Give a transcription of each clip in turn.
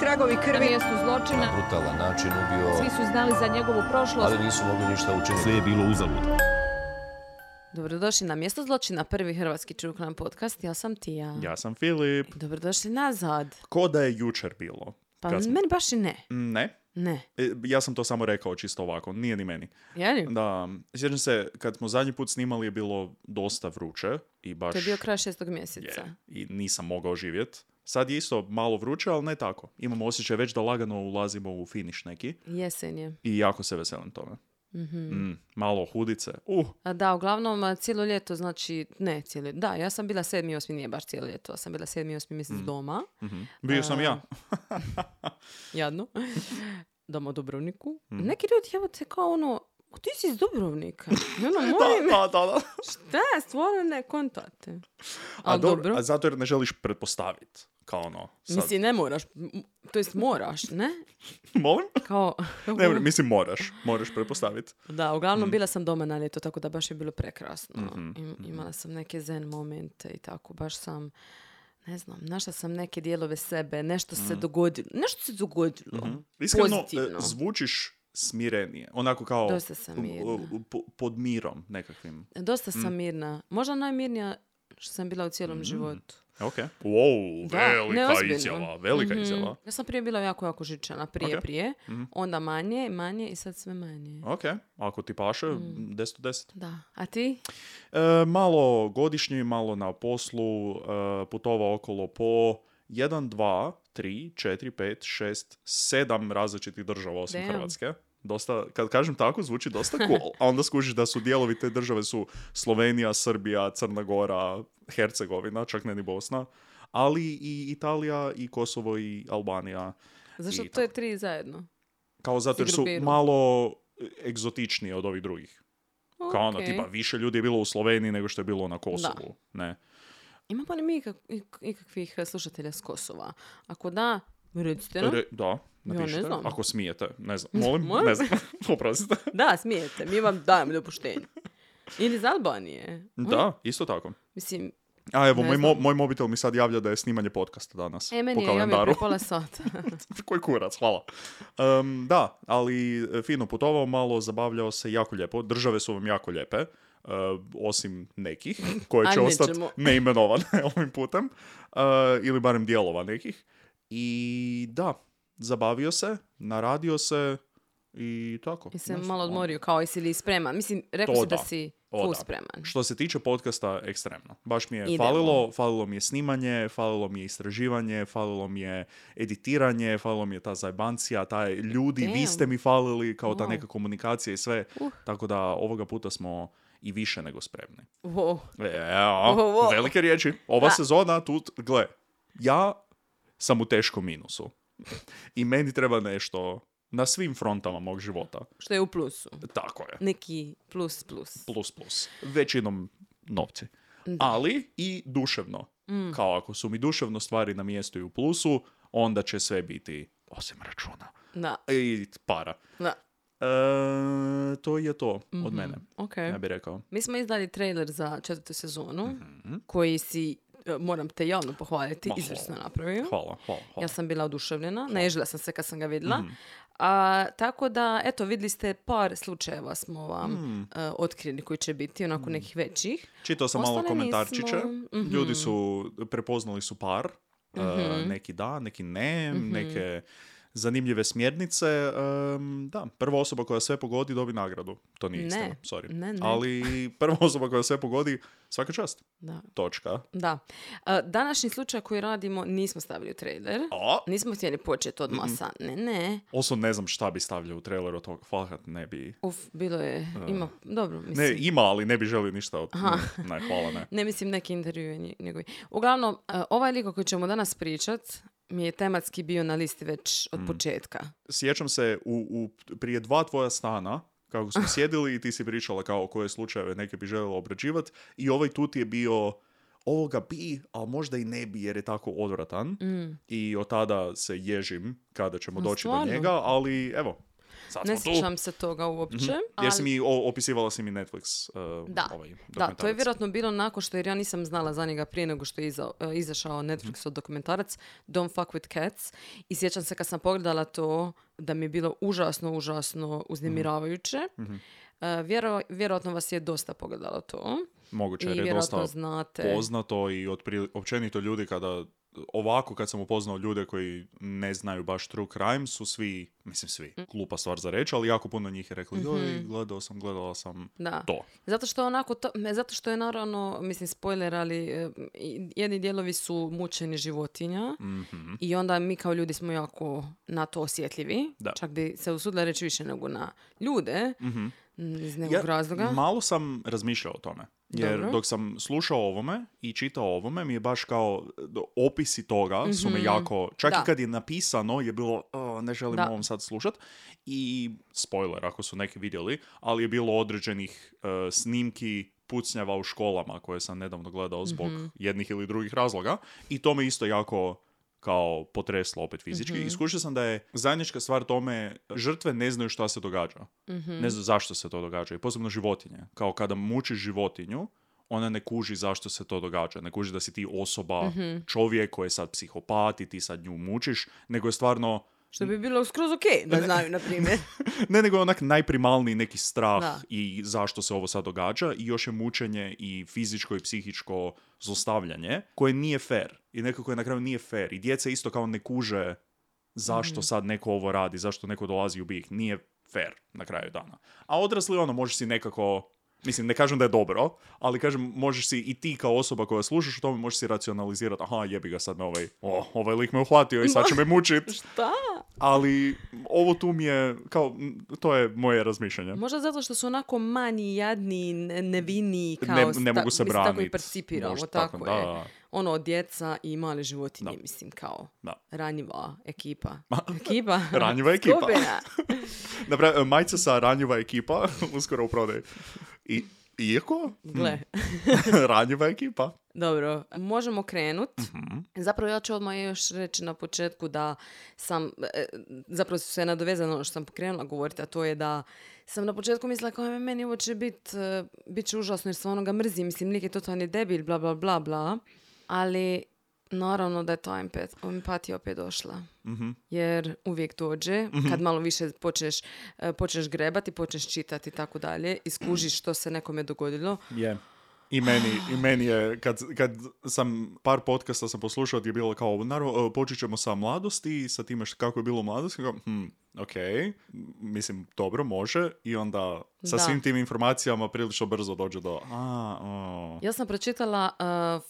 tragovi Na krvi. mjestu zločina brutalan način ubio, svi su znali za njegovu prošlost. ali nisu mogli ništa učiniti. Sve je bilo uzalud. Dobrodošli na mjesto zločina, prvi hrvatski crime podcast. Ja sam Tija. Ja sam Filip. Dobrodošli nazad. Ko da je jučer bilo? Pa Kad meni baš i ne. Ne. Ne. E, Ja sam to samo rekao čisto ovako, nije ni meni. Je li? Da, sjećam se, kad smo zadnji put snimali je bilo dosta vruće i baš... To je bio kraj šestog mjeseca. je, I nisam mogao živjet. Sad je isto malo vruće, ali ne tako. Imamo osjećaj već da lagano ulazimo u finiš neki Jesen je. i jako se veselim tome. Mm, malo hudice. Uh, A da, uglavnom cijelo ljeto, znači, ne cijelo, da, ja sam bila sedmi, osmi, nije baš cijelo ljeto, ja sam bila sedmi, osmi mjesec doma, mhm. Bio sam ja. jadno, doma u Dubrovniku. Mhm. Neki ljudi, evo te kao ono, "O, ti si iz Dubrovnika. I ono, Da, molim, da, da, da. šta, stvarno ne kontate. A, dobro, dobro, a zato jer ne želiš pretpostaviti. Kao ono, sad. mislim, ne moraš, to jest moraš, ne? Molim? Kao, Ne, mislim moraš. Moraš pretpostaviti. Da, uglavnom Mhm. bila sam doma na ljeto, tako da baš je bilo prekrasno. Im- imala sam neke zen momente i tako, baš sam, ne znam, našla sam neke dijelove sebe, nešto se dogodilo, nešto se dogodilo. Mhm. Iskreno, e, Pozitivno. zvučiš smirenije. Onako kao Dosta sam mirna. po- pod mirom nekakvim. Dosta sam mirna, možda najmirnija što sam bila u cijelom životu. Ok. Wow, Da, velika neozbiljno. izjava. Velika Mhm. izjava. Ja sam prije bila jako, jako žičana, prije, Ok. prije. Onda manje, manje i sad sve manje. Ok, ako ti paše, Mm. 10 od 10. Da, a ti? E, malo godišnji, malo na poslu, e, putovao okolo po 1, 2, 3, 4, 5, 6, 7 različitih država osim Damn. Hrvatske. Dosta, kad kažem tako, zvuči dosta cool. A onda skužiš da su dijelovi te države su Slovenija, Srbija, Crna Gora, Hercegovina, čak ne ni Bosna, ali i Italija, i Kosovo, i Albanija. Zašto I to je tri zajedno? Kao zato jer su malo egzotičnije od ovih drugih. Kao ono, tipa, više ljudi je bilo u Sloveniji nego što je bilo na Kosovu. Ne. Imamo li mi ikak- ik- ikakvih slušatelja s Kosova? Ako da, recite nam. Re- da, napišite. znam. Ako smijete. Ne znam. Molim? Molim? ne znam. Oprostite. Da, smijete, mi vam dajemo dopuštenje. Ili iz Albanije. Da, isto tako. Mislim, A evo, Ne moj, mo- moj mobitel mi sad javlja da je snimanje podcasta danas. e, meni po je kalendaru. pola sata. Koji kurac, hvala. Em, da, ali e, fino putovao malo, zabavljao se jako lijepo. Države su vam jako lijepe. e, osim nekih, koje će ostati neimenovane ovim putem. e, ili barem dijelova nekih. I da, zabavio se, naradio se i tako. I se Znaš, malo odmorio, kao jesi li spreman. Mislim, rekao si da, da. si O, full da. spreman. Što se tiče podcasta, ekstremno. Baš mi je Idemo. falilo, falilo mi je snimanje, falilo mi je istraživanje, falilo mi je editiranje, falilo mi je ta zajbancija, taj ljudi, vi Damn. ste mi falili, kao ta Wow. neka komunikacija i sve. Uh. Tako da ovoga puta smo i više nego spremni. Wow. Evo, Wow, wow. velike riječi. Ova Da. sezona, tu, gle, ja sam u teškom minusu. I meni treba nešto na svim frontama mog života. Što je u plusu. Tako je. Neki plus plus. plus plus. Većinom novci. Ali i duševno. Mm. Kao ako su mi duševno stvari na mjestu i u plusu, onda će sve biti osim računa. Da, I para. da. E, to je to Mhm. od mene, Ok. ja bih rekao. Mi smo izdali trailer za četvrtu sezonu, Mhm. koji si, moram te javno pohvaliti, Ma, izvrsno napravio. Hvala, hvala, hvala. Ja sam bila oduševljena, naježila sam se kad sam ga vidjela. Mhm. A, tako da, eto, vidjeli ste par slučajeva smo vam Mhm. e, otkrili koji će biti, onako nekih većih. Čitao sam malo Ostale komentarčiće. nismo. Mhm. Ljudi su, prepoznali su par. e, Mhm. neki da, neki ne, neke zanimljive smjernice. em, da, prva osoba koja sve pogodi dobi nagradu. To nije Ne, istina, sorry. ne, ne. Ali prva osoba koja sve pogodi, svaka čast. Da. Točka. da. A, današnji slučaj koji radimo nismo stavili u trailer. A, Nismo htjeli početi od masa. Ne, ne. oso ne znam šta bi stavljao u trailer od toga. Fakat ne bi... Uf, bilo je, ima, dobro, mislim. Ne, ima, ali ne bi želio ništa od... Ne, hvala, ne. Ne mislim neki intervju nje- njegovi. Uglavnom, uh, ovaj lik o kojem ćemo danas pričat mi je tematski bio na listi već Mm. od početka. Sjećam se u, u, prije dva tvoja stana, kako smo sjedili i ti si pričala kao koje slučajeve neke bi željela obrađivati i ovaj tut je bio ovoga bi, ali možda i ne bi jer je tako odvratan i od tada se ježim kada ćemo Ma, doći stvarno? do njega, ali evo, sad Ne sjećam se toga uopće. Jer si ali- mi, o- opisivala si mi Netflix uh, Da. ovaj Da, to je vjerojatno bilo nakon što, jer ja nisam znala za njega prije nego što je iza- e, izašao Netflixov dokumentarac Don't Fuck With Cats i sjećam se kad sam pogledala to da mi je bilo užasno, užasno uznemiravajuće. Mhm. E, vjero- vjerojatno vas je dosta pogledalo to. Moguće, jer je dosta znate. poznato i općenito ljudi kada ovako kad sam upoznao ljude koji ne znaju baš true crime su svi, mislim svi, Mm. glupa stvar za reći, ali jako puno njih je rekli, joj, Mhm. gledao sam, gledala sam Da. to. Zato što onako, to, zato što je naravno, mislim spoiler, ali e, jedni dijelovi su mučeni životinja Mhm. i onda mi kao ljudi smo jako na to osjetljivi. Da. Čak bi se usudila reći više nego na ljude Mhm. M, iz nekog razloga. Malo sam razmišljao o tome. Jer Dobro. dok sam slušao ovome i čitao ovome, mi je baš kao opisi toga su me jako... Čak Da. i kad je napisano je bilo, "O, ne želim Da. ovom sad slušat. I spoiler ako su neki vidjeli, ali je bilo određenih e, snimki pucnjava u školama koje sam nedavno gledao zbog jednih ili drugih razloga. I to me isto jako kao potreslo opet fizički. Iskušao sam da je zajednička stvar tome, žrtve ne znaju šta se događa. Ne znaju zašto se to događa. I posebno životinje. Kao kada mučiš životinju, ona ne kuži zašto se to događa. Ne kuži da si ti osoba, čovjek koji je sad psihopat i ti sad nju mučiš, nego je stvarno, Što bi bilo skroz ok da znaju, na primjer. ne nego onak najprimalniji neki strah Da. i zašto se ovo sad događa i još je mučenje i fizičko i psihičko zlostavljanje koje nije fair. I nekako je na kraju nije fair. I djeca isto kao ne kuže zašto sad neko ovo radi, zašto neko dolazi u bijih. Nije fair na kraju dana. A odrasli ono, možeš si nekako Mislim, ne kažem da je dobro, ali kažem, možeš si i ti kao osoba koja slušaš o tome, možeš si racionalizirati, aha, jebi ga sad me ovaj, o, ovaj lik me uhvatio i sad će me mučit. Šta? Ali ovo tu mi je, kao, to je moje razmišljanje. Možda zato što su onako manji, jadni, ne- neviniji, kao... Ne- ne mogu se mislim, Tako i percipiramo, Možda tako, tako, je. da. Ono, djeca i male životinje, Da. mislim, kao Da. ranjiva ekipa. Ekipa? Ranjiva ekipa. Skupina. Napra- majica sa ranjiva ekipa, uskoro u prodaju. I, iako, Gle. ranjiva ekipa. Dobro, možemo krenut. Mhm. Zapravo ja ću odmah još reći na početku da sam, e, zapravo se nadovezano što sam krenula govoriti, a to je da sam na početku mislila kao "E, meni ovo će bit, e, bit će užasno jer stvarno ga mrzim, mislim lik je totalni debil, bla bla bla bla, ali naravno da je ta empatija opet došla. Mhm. Jer uvijek dođe, kad malo više počneš, e, počneš grebati, počneš čitati i tako dalje, iskužiš što se nekome dogodilo. Je. I meni, I meni je, kad, kad sam par podcasta sam poslušao gdje je bilo kao, naravno, počet ćemo sa mladosti, sa time što, kako je bilo u mladosti, kao, hm, ok, mislim, dobro, može, i onda sa Da. svim tim informacijama prilično brzo dođe do, a, o. Ja sam pročitala uh,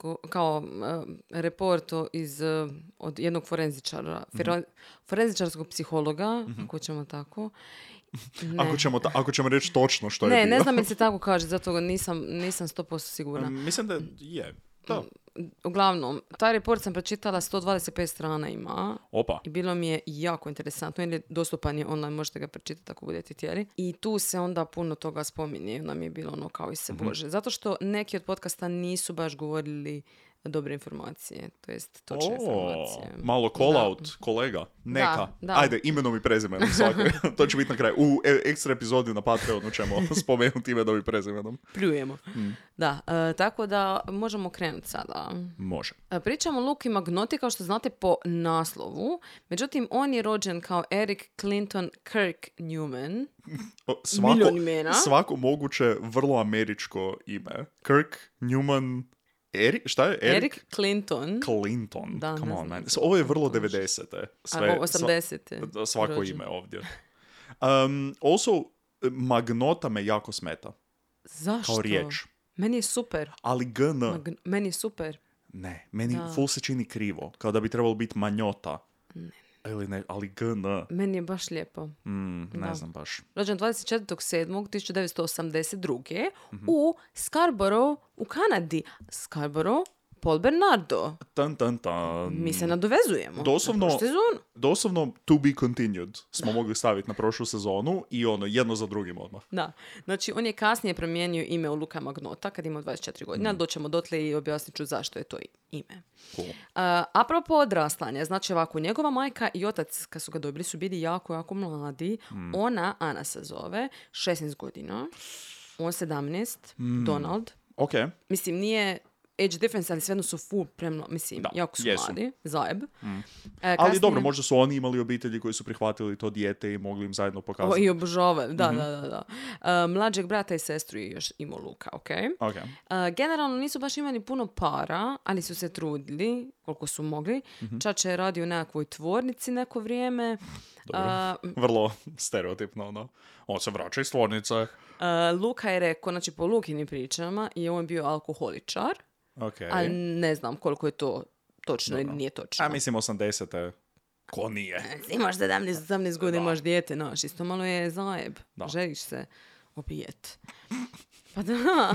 forenzičko, kao uh, report o- iz, uh, od jednog forenzičara, fero- forenzičarskog psihologa, ako ćemo tako. Ne. Ako ćemo, ta- ako ćemo reći točno što je ne, bilo. ne znam ili se tako kaže, zato nisam, nisam 100% sigurna. Mislim da je. Da. Uglavnom, taj report sam pročitala, 125 strana ima. Opa. I bilo mi je jako interesantno, ili dostupan je online, možete ga pročitati ako budete htjeli. I tu se onda puno toga spominje, onda mi je bilo ono kao i se Mhm. bože. Zato što neki od podcasta nisu baš govorili dobre informacije, to jest točne O, informacije. malo call Da. out, kolega. Neka. da. Ajde, imenom i prezimenom svako. to će biti na kraju. U e- ekstra epizodi na Patreonu ćemo spomenuti imenom i prezimenom. Pljujemo. Mm. Da, e, tako da možemo krenuti sada. Može. E, Pričamo o Luki Magnoti, kao što znate, po naslovu. Međutim, on je rođen kao Eric Clinton Kirk Newman. O, Svako, Milion imena. svako moguće vrlo američko ime. Kirk, Newman, Eric, šta je? Eric, Eric Clinton. Clinton. Da, Come ne on, man. Ovo je vrlo može. 90. A, o- 80. sva- svako rođen. ime ovdje. Um, also, magnota me jako smeta. Zašto? Kao riječ. Meni je super. Ali GN, Mag- meni je super. ne, meni Da. full se čini krivo. Kao da bi trebalo biti manjota. Ili ne, ali GN, Meni je baš lijepo. mm, ne Da. znam baš. Rođen 24.7.1982. Mhm. u Scarborough u Kanadi. Scarborough, Paul Bernardo. Tan, tan, tan. Mi se nadovezujemo. Doslovno- Na. Doslovno to be continued smo mogli staviti na prošlu sezonu i ono, jedno za drugim odmah. Da. Znači, on je kasnije promijenio ime u Luka Magnota kad imao 24 godina. Doćemo dotle i objasnit ću zašto je to ime. Cool. Uh, apropo odrastanja, znači ovako, njegova majka i otac kad su ga dobili su bili jako, jako mladi. Ona, Ana se zove, 16 godina. On 17, Donald. Ok, Mislim, nije age difference, ali svejedno su full premlo, mislim, Da, jako su jesu. mladi, zajeb. E, ali kasnije- dobro, možda su oni imali obitelji koji su prihvatili to dijete i mogli im zajedno O, pokazati. I obožavali, da, Mhm. da, da. da. E, mlađeg brata i sestru je još imao Luka, ok? Ok. E, generalno nisu baš imali puno para, ali su se trudili koliko su mogli. Mhm. Čača je radio u nekakvoj tvornici neko vrijeme. A, Vrlo stereotipno, ono. On se vraća iz tvornice. a, Luka je rekao, znači po Lukinim pričama, je on bio alkoholičar, Ok. ali ne znam koliko je to točno ili nije točno. A mislim 80. Ko nije? Imaš 17-18 godina, imaš dijete, naš, isto malo je zajeb. Da. Želiš se opijet. Pa da.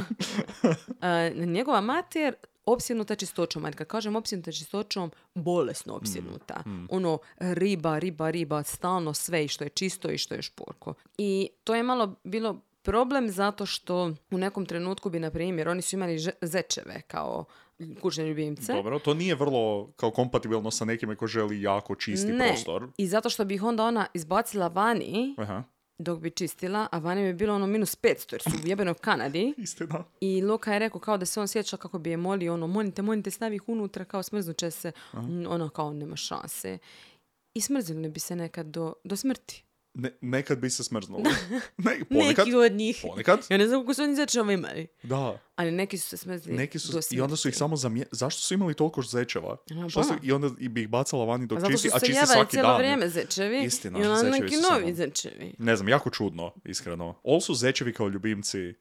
A, njegova mater opsjednuta čistoćom, ali kad kažem opsjednuta čistoćom, bolesno opsjednuta. Ono, riba, riba, riba, stalno sve i što je čisto i što je šporko. I to je malo bilo problem zato što u nekom trenutku bi, na primjer, oni su imali zečeve kao kućne ljubimce. Dobro, to nije vrlo kao kompatibilno sa nekime ko želi jako čisti ne. prostor. I zato što bi ih onda ona izbacila vani, Aha, dok bi čistila, a vani bi bilo ono minus 500 jer su u jebenoj Kanadi. istina. I Luka je rekao kao da se on sjeća kako bi je molio, ono, monite, monite, stavi ih unutra, kao smrznut će se. Mm, Ono, kao nema šanse. I smrznuli bi se nekad do, do smrti. Ne, nekad bi se smrznuli. Ne, ponekad. Neki od njih. Ponekad. Ja ne znam koliko su oni zečeva imali. Da. Ali neki su se smrznuli Neki su, I onda su ih samo zamje... Zašto su imali toliko zečeva? Ja, su, ba. I onda i bi ih bacala vani dok čisti, a se čisti svaki cijelo dan. vrijeme zečevi. Istina, I onda neki novi samo- zečevi. Ne znam, jako čudno, iskreno. All su zečevi kao ljubimci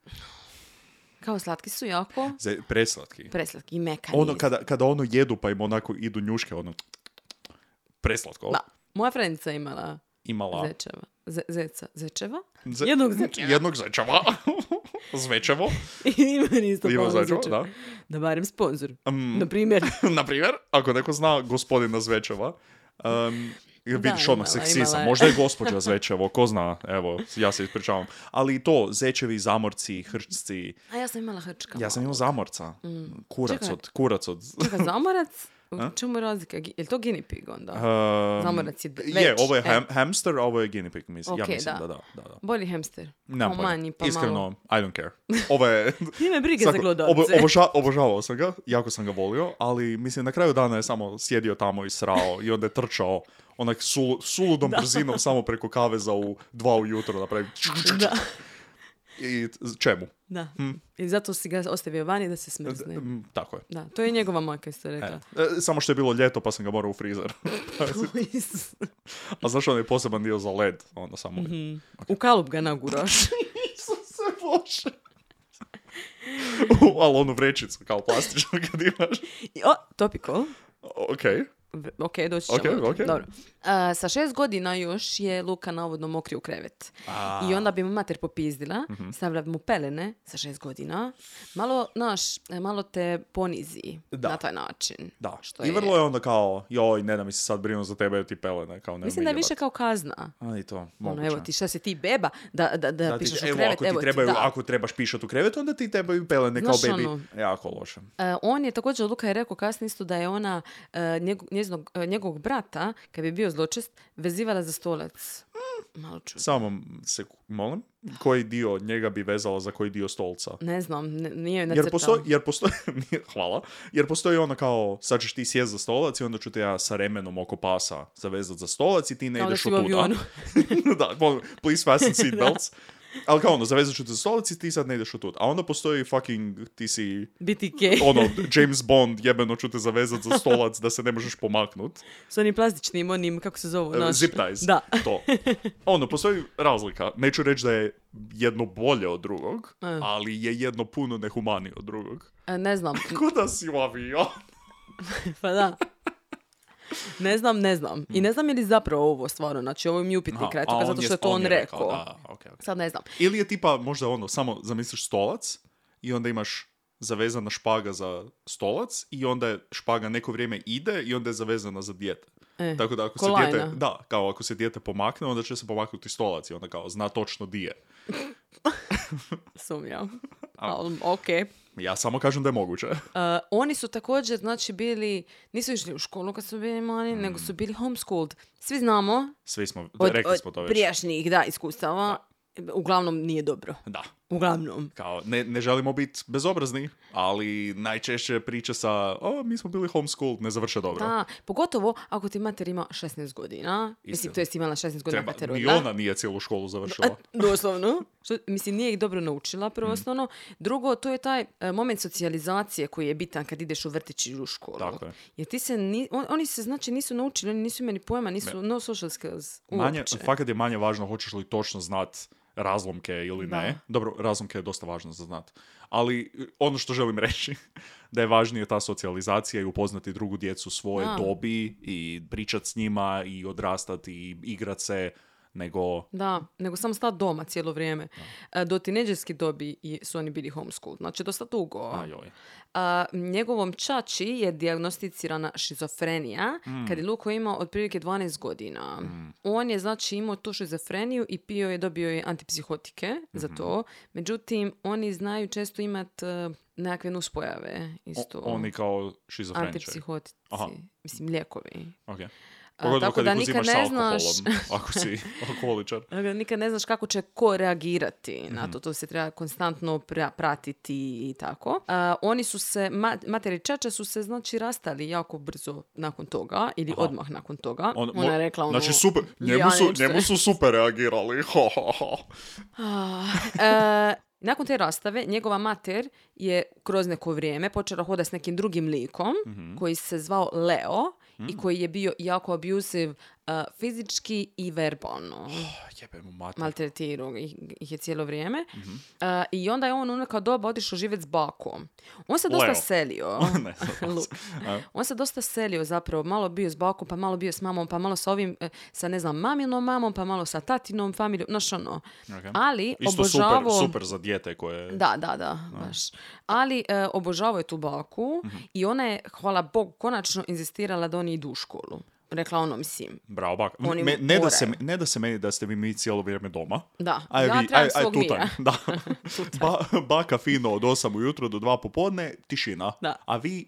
Kao slatki su jako. ze, preslatki. Preslatki i mekani. Ono, kada, kada ono jedu pa im onako idu njuške, ono, preslatko. Da. Moja frendica je imala Imala. zečeva. Ze, zeca. Zečeva? Ze- Jednog zečeva. Jednog zečeva. Zvečevo. Ima isto Ima zečeva, da. Da barem sponsor. Mm. Na primjer. Na primjer, ako neko zna gospodina Zvečeva, um, vidiš odmah imala- seksizam. imala. Možda je gospođa Zvečevo, ko zna, evo, ja se ispričavam. Ali to, zečevi, zamorci, hrčci. A ja sam imala hrčka. Ja sam imao malo. zamorca. Kurac Čekaj. od, kurac od... Čekaj, zamorac? U čemu je razlika? Je li to guinea pig onda? Um, Zamorac je d- Je, već, ovo je e. ham, hamster, ovo je guinea pig, mislim. ja Ok, mislim da. da, da, da. da. Bolji hamster. Nemam Pa manji, pa Iskreno, malo. I don't care. Ovo je... Ime brige Svako- za glodavce. obo- oboža- obožavao sam ga, jako sam ga volio, ali mislim na kraju dana je samo sjedio tamo i srao i onda je trčao onak sul, suludom brzinom samo preko kaveza u dva ujutro napravi. Da. I čemu? Da. I zato si ga ostavio vani da se smrzne. Tako je. Da, to je njegova majka isto rekla. E, samo što je bilo ljeto pa sam ga morao u frizer. A znaš onaj poseban dio za led? Onda samo... U kalup ga naguraš. Isuse Bože. ali onu vrećicu kao plastičnu kad imaš. I- o, topical. Ok. Ok, doći ćemo. Ok, do toga. ok. Dobro. A, sa šest godina još je Luka navodno mokrio u krevet. I onda bi mu mater popizdila, Mhm. stavila bi mu pelene sa šest godina. Malo, znaš, malo te ponizi Da. na taj način. Da. Što I vrlo je onda kao, joj, ne da mi se sad brinu za tebe, ti pelene. Kao, ne Mislim da je više kao kazna. A i to, Ono, evo ti šta si ti beba da, da, da, Da ti- pišeš u evo, krevet, ako, ti evo ti, trebaju, da. ako trebaš pišat u krevetu, onda ti trebaju pelene Znaš kao bebi. ono- Jako loše. E, on je također, Luka je rekao kasnije isto da je ona e, njegov, njezinog, e, njegovog brata, kad bi bio zločest, vezivala za stolac. Malo čudno. Samo se, molim, koji dio njega bi vezala za koji dio stolca? Ne znam, nije Jer nacrtao. postoji, jer postoji, hvala, jer postoji ono kao, sad ćeš ti sjest za stolac i onda ću te ja sa remenom oko pasa zavezat za stolac i ti ne Kao da ideš si od u tuda. da, please fasten seat belts. Ali kao ono, zavezat ću te za stolac i ti sad ne ideš od tuda. A onda postoji fucking, ti si BTK. ono, James Bond, jebeno ću te zavezat za stolac da se ne možeš pomaknut. S onim plastičnim, onim, kako se zove? Naš- Zip ties. Da. To. Ono, postoji razlika. Neću reći da je jedno bolje od drugog, E. ali je jedno puno nehumanije od drugog. E, ne znam, Ko da si u avion? pa da. Ne znam, ne znam. I ne znam je li zapravo ovo stvarno, znači ovo mi je upitni a toga, on zato što je to on, je rekao. Da. Sad ne znam. Ili je tipa možda ono, samo zamisliš stolac i onda imaš zavezana špaga za stolac i onda je špaga neko vrijeme ide i onda je zavezana za dijete. E, Tako da ako ko se dijete, da, kao ako se dijete pomakne, onda će se pomaknuti stolac i onda kao zna točno di je. Sumnjam. Ok. Ja samo kažem da je moguće. Uh, oni su također, znači, bili, nisu išli u školu kad su bili mali, nego su bili homeschooled. Svi znamo Svi smo, od, rekli smo to već. prijašnjih, da, iskustava. Uglavnom nije dobro. Da. Uglavnom. Kao, ne, ne želimo biti bezobrazni, ali najčešće priče sa, o, mi smo bili homeschooled, ne završe dobro. Da, pogotovo ako ti mater ima 16 godina. Mislim, Istina. to jest imala 16 godina Treba, kad rodila. ona nije cijelu školu završila. Doslovno. Što, mislim, nije ih dobro naučila, prvo Mm. osnovno. Drugo, to je taj e, moment socijalizacije koji je bitan kad ideš u vrtić i u školu. Tako je. Jer ti se, ni, on- oni se znači nisu naučili, oni nisu imali pojma, nisu no social skills Manje, fakat je manje važno hoćeš li točno znat razlomke ili ne. Da. Dobro, razlomke je dosta važno za znat. Ali ono što želim reći, da je važnije ta socijalizacija i upoznati drugu djecu svoje Da. dobi i pričat s njima i odrastati i igrat se, nego... Da, nego samo stati doma cijelo vrijeme. E, Do tineđerske dobi su oni bili homeschool, znači dosta dugo. Ajoj. A, njegovom čači je dijagnosticirana šizofrenija Mm. kad je Luko imao otprilike 12 godina. On je znači imao tu šizofreniju i pio je, dobio je antipsihotike za Mhm. to. Međutim, oni znaju često imat e, nekakve nuspojave isto. O- oni kao šizofreničari. Antipsihotici. Aha. Mislim, lijekovi. Ok. A, Pogotovo tako kad da ih nikad ne znaš... ako si alkoholičar. Nikad ne znaš kako će ko reagirati Mhm. na to, to se treba konstantno pra- pratiti i tako. A, oni su se, ma, materi čače su se znači rastali jako brzo nakon toga ili Aha. odmah nakon toga. On- Ona je rekla ono... Znači, super, njemu, su, njemu su super reagirali. Ah, e, nakon te rastave, njegova mater je kroz neko vrijeme počela hodati s nekim drugim likom Mhm. koji se zvao Leo Mm. i koji je bio jako abusive uh, fizički i verbalno. Oh, jebe mu mater. maltretirao ih, ih je cijelo vrijeme. Mhm. Uh, I onda je on u neka doba otišao živjeti s bakom. On se dosta Leo. selio. ne? On se dosta selio zapravo. Malo bio s bakom, pa malo bio s mamom, pa malo sa ovim, eh, sa ne znam, maminom mamom, pa malo sa tatinom familijom. Znaš ono. Ok. Ali Isto super, obožavao... super za dijete koje... Da, da, da, baš. Ali e, obožavao je tu baku Mhm. i ona je, hvala Bogu, konačno inzistirala da oni idu u školu. Rekla ono, mislim, Bravo, bak. Oni Me- ne, da se, ne da se meni da ste vi mi cijelo vrijeme doma. da, Aj, ja vi, trebam aj, aj, tutanj. mira. Da. ba, baka fino od 8 ujutro do 2 popodne, tišina. Da. A vi...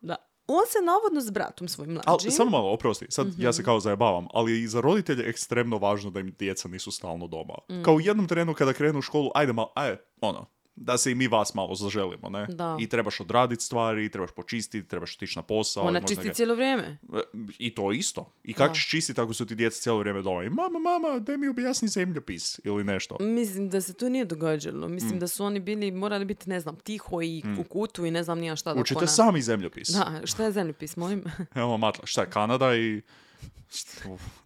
Da. On se navodno s bratom svojim Al, mlađim. samo malo, oprosti, sad ja Mhm. se kao zajebavam, ali i za roditelje je ekstremno važno da im djeca nisu stalno doma. Mm. Kao u jednom trenu kada krenu u školu, ajde malo, ajde, ono, da se i mi vas malo zaželimo, ne? Da. I trebaš odraditi stvari, trebaš počistiti, trebaš otići na posao. Ona čisti ga- cijelo vrijeme. E, I to isto. I kako ćeš čistiti ako su ti djeca cijelo vrijeme doma? I mama, mama, daj mi objasni zemljopis ili nešto. Mislim da se to nije događalo. Mm. Mislim da su oni bili, morali biti, ne znam, tiho i u kutu i ne znam nija šta da Učite sami zemljopis. Da, šta je zemljopis, molim? Evo matla, šta je Kanada i...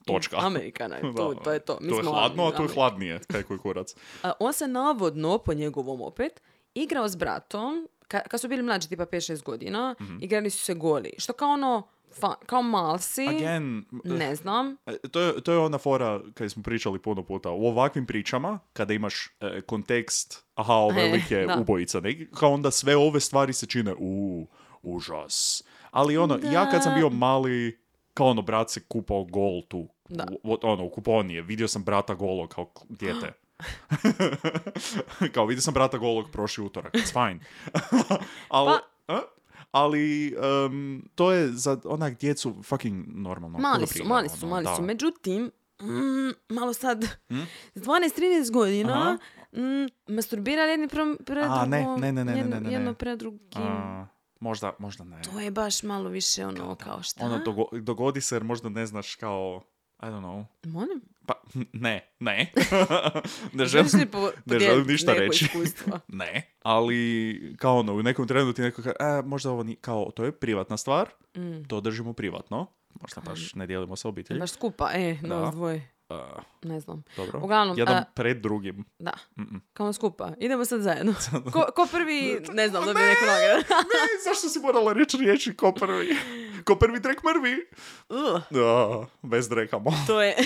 Točka. Amerikana je Da, tu, to je to. Mi to je smo hladno, a tu je hladnije. Kaj koji kurac. A, on se navodno, po njegovom opet, igrao s bratom, ka- kad su bili mlađi, tipa 5-6 godina, igrali su se goli. Što kao ono, fa- kao malsi, Again, ne znam. e, to je, to je ona fora kad smo pričali puno puta. U ovakvim pričama, kada imaš e, kontekst, aha, ovaj E, lik je da. ubojica, neki, kao onda sve ove stvari se čine, u užas. Ali ono, ja kad sam bio mali, kao ono, brat se kupao gol tu. Da. U, ono, u kuponije. Vidio sam brata golo kao dijete. kao, vidio sam brata golog prošli utorak. It's fine. ali, Pa- ali em, to je za onak djecu fucking normalno. Mali su, mali su, ono, mali da. su. Međutim, mm, malo sad, s 12-13 godina, mm, masturbirali jedni pre, pre A, ne, drugom, ne, ne, ne, ne, jedno, ne, ne. jedno pre drugim. A, možda, možda ne. To je baš malo više ono kao šta? Ono, dogo- dogodi se jer možda ne znaš kao, I don't know. Molim? Pa, ne, ne. ne želim, po, ne želim ništa reći. ne, ali kao ono, u nekom trenu ti neko kaže, e, možda ovo nije, kao, to je privatna stvar, Mm. to držimo privatno, možda baš ne dijelimo sa obitelji. Baš skupa, e, nas dvoje. A, Ne znam. dobro. Uglavnom, Jedan a- pred drugim. Da, Mm-mm. kao skupa. Idemo sad zajedno. Ko, ko prvi, ne znam, dobije neku nagradu. ne, zašto si morala reći riječi ko prvi? Ko prvi trek mrvi. Ugh, Da, bez drekamo. to je...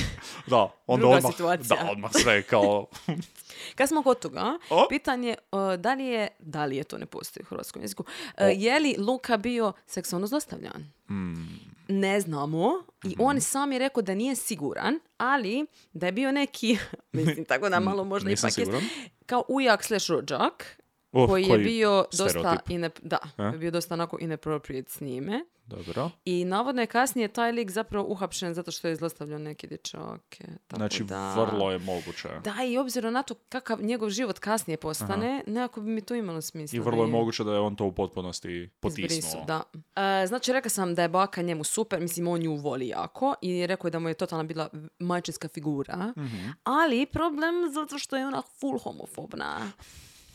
Da, onda Druga odmah, situacija. da, odmah sve kao... Kad smo kod toga, O. pitanje uh, da li je, da li je to ne postoji u hrvatskom jeziku, uh, je li Luka bio seksualno zlostavljan? Hmm. Ne znamo i Mhm. on sam je rekao da nije siguran, ali da je bio neki, mislim tako da malo možda Nisam ipak je, kao ujak slash rođak, Uf, koji je bio dosta, inap, da, A? bio dosta onako inappropriate s njime. Dobro. I navodno je kasnije taj lik zapravo uhapšen zato što je zlostavljao neke dječake. Tako Znači, da... vrlo je moguće. Da, i obzirom na to kakav njegov život kasnije postane, nekako bi mi to imalo smisla. I vrlo je moguće da je on to u potpunosti potisnuo. Da. E, znači, rekao sam da je baka njemu super, mislim, on nju voli jako i rekao je da mu je totalna bila majčinska figura, Mhm. ali problem zato što je ona full homofobna.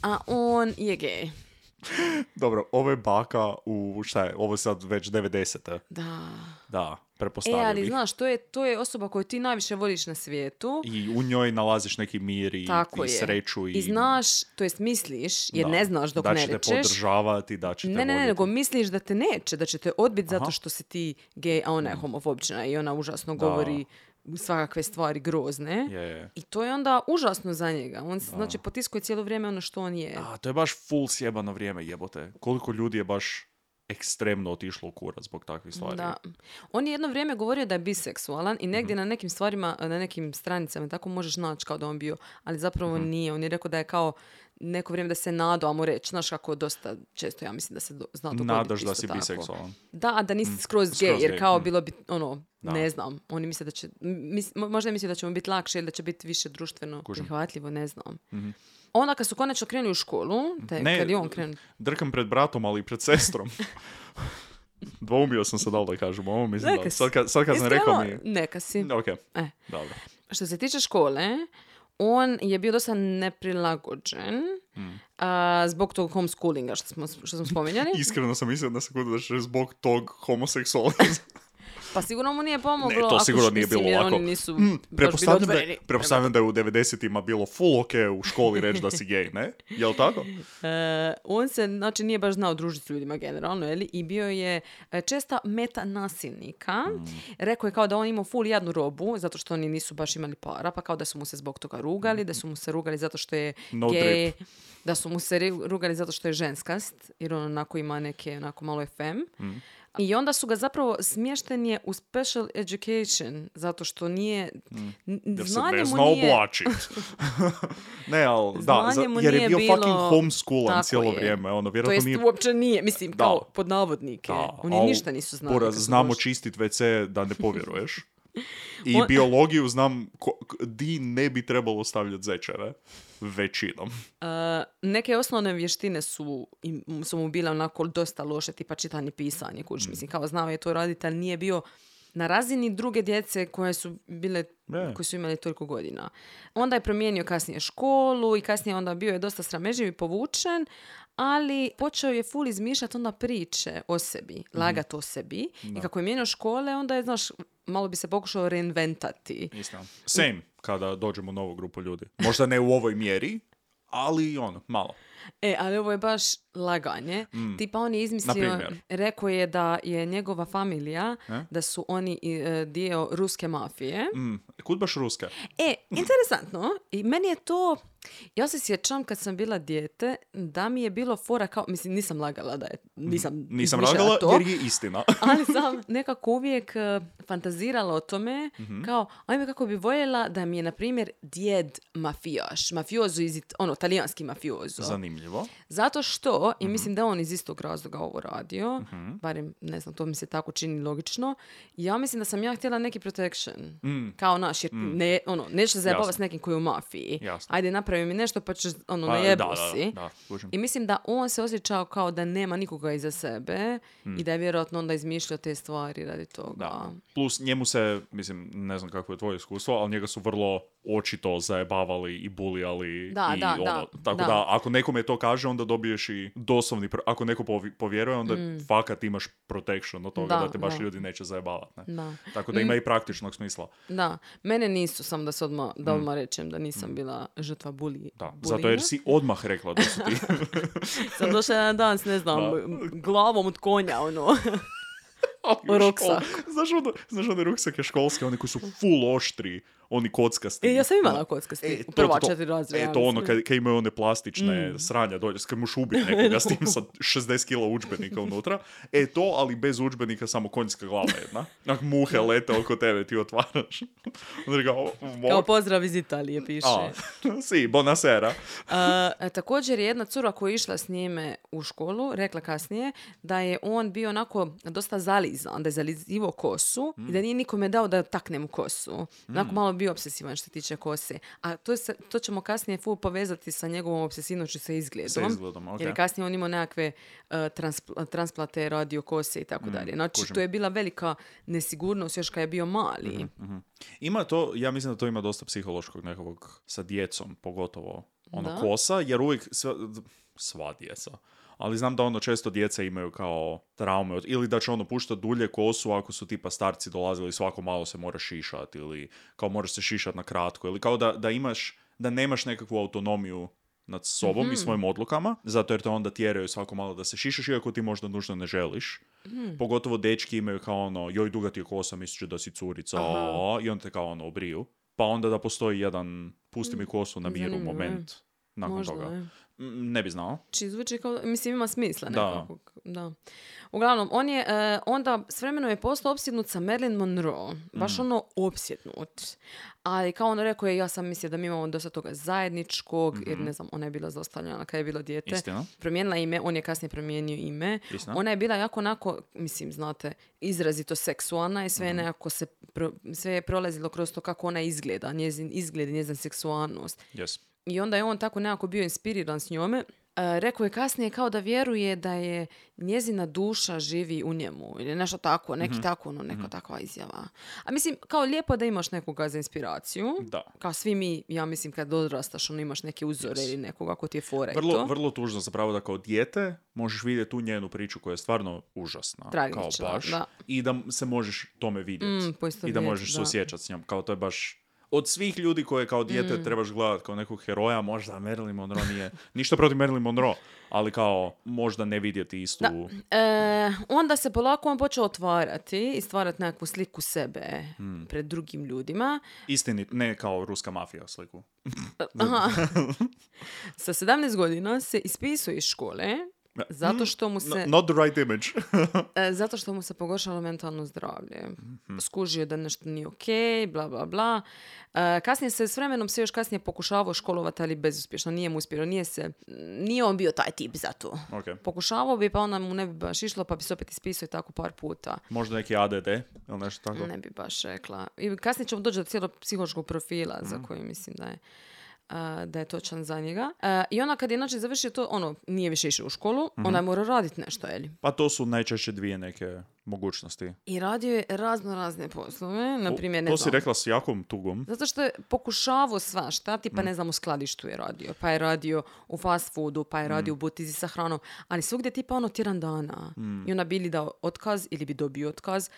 A on je gej. Dobro, ovo je baka u, šta je, ovo je sad već 90. Da. Da, E, pretpostavio ali bih. znaš, to je, to je osoba koju ti najviše voliš na svijetu. I u njoj nalaziš neki mir i, Tako i sreću. I, I znaš, to jest misliš, jer da, ne znaš dok da ne će te rečeš. podržavati, da će te Ne, ne, ne, voljeti. nego misliš da te neće, da će te odbiti zato što si ti gej, a ona je homofobična i ona užasno govori svakakve stvari grozne. Je, je. I to je onda užasno za njega. On se, znači, potiskuje cijelo vrijeme ono što on je. A, to je baš full sjebano vrijeme, jebote. Koliko ljudi je baš ekstremno otišlo u kurac zbog takvih stvari. Da. On je jedno vrijeme govorio da je biseksualan i negdje na nekim stvarima, na nekim stranicama tako možeš naći kao da on bio, ali zapravo Mhm. nije. On je rekao da je kao neko vrijeme da se nadao, mu reći, znaš kako dosta često ja mislim da se do, zna dogoditi Nadaš da si tako. biseksualan. Da, da nisi skroz gej, skroz jer gej, kao mm. bilo bi, ono, Da. ne znam, oni misle da će, mis, mo- možda je mislio da će mu biti lakše ili da će biti više društveno Kužim. prihvatljivo, ne znam. Onda kad su konačno krenuli u školu, te, Ne, kad je on krenuo, Drkam pred bratom, ali i pred sestrom. Dvoumio sam se da li da kažem ovo, mislim Neka da. Sad kad, sad kad sam rekao mi... Neka si. Ok, E. dobro. Što se tiče škole, on je bio dosta neprilagođen a, zbog tog homeschoolinga što smo, što smo spominjali. Iskreno sam mislio na sekundu da će zbog tog homoseksualizma. Pa sigurno mu nije pomoglo. Ne, to sigurno nije bilo lako. Oni nisu Mm, pretpostavljam, da, otvoreni. pretpostavljam da je u 90-ima bilo full ok u školi reći da si gej, ne? Jel tako? E, on se, znači, nije baš znao družiti s ljudima generalno, je i bio je e, česta meta nasilnika. Mm. Rekao je kao da on imao full jadnu robu, zato što oni nisu baš imali para, pa kao da su mu se zbog toga rugali, da su mu se rugali zato što je No gej, da su mu se rugali zato što je ženskast, jer on onako ima neke, onako malo fem. Mm. I onda su ga zapravo smješten je u special education, zato što nije, Mm. Jer se ne mu zna nije... oblačit. ne, ali da, za- jer je bio bilo- fucking homeschoolan cijelo je. vrijeme. Ono, To jest nije... uopće nije, mislim, Da. kao pod navodnike. Da, Oni al ništa nisu znali. Poraz, znamo čistit WC da ne povjeruješ. I On- biologiju znam ko, di ne bi trebalo stavljati zečeve. Većinom. Uh, neke osnovne vještine su, im- su mu bile onako dosta loše, tipa čitanje, pisanje, kuć. Mislim, kao znao je to raditi, ali nije bio na razini druge djece koje su bile, Ne. koji su imali toliko godina. Onda je promijenio kasnije školu i kasnije onda bio je dosta srameživ i povučen, ali počeo je full izmišljati onda priče o sebi, lagat o sebi. I kako je mijenjao škole, onda je, znaš, malo bi se pokušao reinventati. Istina. Same kada dođemo u novu grupu ljudi. Možda ne u ovoj mjeri, ali ono, malo. E, ali ovo je baš laganje. Tipa on je izmislio, rekao je da je njegova familija, E? da su oni e, dio ruske mafije. Mm, kud baš ruske? E, interesantno. I meni je to... Ja se sjećam kad sam bila dijete da mi je bilo fora kao... Mislim, nisam lagala da je... Nisam, Nisam lagala to. jer je istina. ali sam nekako uvijek e, fantazirala o tome Mhm. kao, ajme kako bi voljela da mi je, na primjer, djed mafijaš, mafiozo iz, ono, talijanski mafiozo. Zanimljivo. Zato što, Mhm. i mislim da on iz istog razloga ovo radio, barem, ne znam, to mi se tako čini logično, ja mislim da sam ja htjela neki protection. Kao naš, jer ne, ono, se zajebavati Mm. S nekim koji je u mafiji. Jasno. Ajde, napravi mi nešto pa ćeš, ono, Pa, da, da, si. da, kužim. I mislim da on se osjećao kao da nema nikoga iza sebe i da je vjerojatno onda izmišljao te stvari radi toga. Mm. Da. Plus njemu se, mislim, ne znam kako je tvoje iskustvo, ali njega su vrlo očito zajebavali i bulijali. Da, i da, ono. da, Tako da. da. ako nekome to kaže, onda dobiješ i doslovni, pro- ako neko povjeruje, onda fakat imaš protection od toga Mm. Da, da, te baš da. ljudi neće zajebavati. Ne? Da. Mm. Tako da ima i praktičnog smisla. Da, mene nisu, samo da se odmah, da odmah rečem da nisam bila žrtva buli, Mm. Da, bulinga. zato jer si odmah rekla da su ti. Sam došla jedan dan ne znam, glavom od konja, ono. Ruksak. Znaš, ono, znaš one ruksake školske, oni koji su full oštri, oni kockasti. E, ja sam imala kockasti E, u to- prva to- četiri razreda. E, to ono, kad, kad imaju one plastične Mm. sranja dolje, kad možeš ubiti nekoga s tim sa 60 kila udžbenika unutra. E, to, ali bez udžbenika, samo konjska glava jedna. Onak muhe lete oko tebe, ti otvaraš. Onda ga, o, mo- Kao pozdrav iz Italije piše. A, si, bonasera. A, e, također je jedna cura koja je išla s njime u školu, rekla kasnije da je on bio onako dosta zalizan, da je zalizivo kosu i da nije nikome dao da takne mu kosu. Onako malo bio obsesivan što se tiče kose. A to, se, to ćemo kasnije full povezati sa njegovom obsesivnošću sa izgledom. Sa izgledom, ok. Jer je kasnije on imao nekakve uh, transpl- transplate, radio kose i tako dalje. Znači, kužim. to je bila velika nesigurnost još kad je bio mali. Ima to, ja mislim da to ima dosta psihološkog nekog sa djecom, pogotovo ono Da. kosa, jer uvijek sva, sva djeca. Ali znam da ono često djeca imaju kao traume, ili da će ono puštati dulje kosu ako su tipa starci dolazili svako malo se mora šišati ili kao moraš se šišati na kratko ili kao da, da imaš, da nemaš nekakvu autonomiju nad sobom i svojim odlukama, zato jer te onda tjeraju svako malo da se šišaš, iako ti možda nužno ne želiš. Pogotovo dečki imaju kao ono, joj duga ti je kosa, misliš da si curica, Aha. a, i on te kao ono obriju. Pa onda da postoji jedan, pusti mi kosu na miru Zanimljivo je. moment nakon Možda, toga. je. Mm, Ne bi znao. Či zvuči kao, mislim ima smisla nekakvog. Da. Uglavnom, on je, e, onda s vremenom je postao opsjednut sa Marilyn Monroe. Mm. Baš ono opsjednut. Ali kao ono rekao je, ja sam mislio da mi imamo dosta toga zajedničkog, jer ne znam, ona je bila zlostavljana kad je bilo dijete. Mhm. Istina. Promijenila ime, on je kasnije promijenio ime. Istina. Ona je bila jako onako, mislim, znate, izrazito seksualna i sve je Mhm. nekako se, pro- sve je prolazilo kroz to kako ona izgleda, njezin izgled, i njezina seksualnost. Yes. I onda je on tako nekako bio inspiriran s njome. E, rekao je kasnije kao da vjeruje da je njezina duša živi u njemu ili nešto tako, neki tako, ono, neka takva izjava. A mislim, kao lijepo da imaš nekoga za inspiraciju. Da. Kao svi mi, ja mislim, kad odrastaš, ono, imaš neke uzore ili nekoga ko ti je fora i Vrlo, to. vrlo tužno zapravo da kao dijete možeš vidjeti tu njenu priču koja je stvarno užasna. Tragična, kao baš. da. I da se možeš tome vidjeti. Mm, I da možeš se osjećati s njom. Kao to je baš... Od svih ljudi koje kao dijete Mm. trebaš gledati kao nekog heroja, možda Marilyn Monroe nije... Ništa protiv Marilyn Monroe, ali kao možda ne vidjeti istu... E, onda se polako on počeo otvarati i stvarati nekakvu sliku sebe Hmm. pred drugim ljudima. Istinit, ne kao ruska mafija sliku. Aha. Sa 17 godina se ispisao iz škole zato što mu se... No- not the right image. E, zato što mu se pogoršalo mentalno zdravlje. Mhm. Skužio da nešto nije ok, bla, bla, bla. E, kasnije se s vremenom se još kasnije pokušavao školovati, ali bezuspješno. Nije mu uspjelo, nije se... Nije on bio taj tip za to. ok. Pokušavao bi, pa onda mu ne bi baš išlo, pa bi se opet ispisao i tako par puta. Možda neki ADD ili nešto tako. Ne bi baš rekla. I kasnije ćemo doći do cijelog psihološkog profila za Mhm. koji mislim da je da je točan za njega. I onda kad je znači završio to, ono, nije više išao u školu, Mhm. onda je morao raditi nešto, jeli? Pa to su najčešće dvije neke mogućnosti. I radio je razno razne poslove, na primjer, ne to znam, si rekla s jakom tugom. Zato što je pokušavao svašta, tipa Mm. ne znam u skladištu je radio, pa je radio u fast foodu, pa je Mm. radio u butizi sa hranom, ali svugdje tipa ono tjedan dana. Mm. I onda bili dao otkaz ili bi dobio otkaz.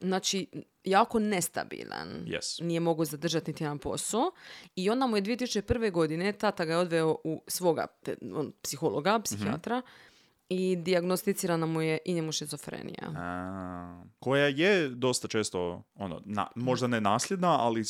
Znači, jako nestabilan. Yes. Nije mogao zadržati niti jedan posao. I onda mu je 2001. godine tata ga je odveo u svoga te- on, psihologa, psihijatra i dijagnosticirana mu je i njemu šizofrenija. A, koja je dosta često, ono, na, možda ne nasljedna, ali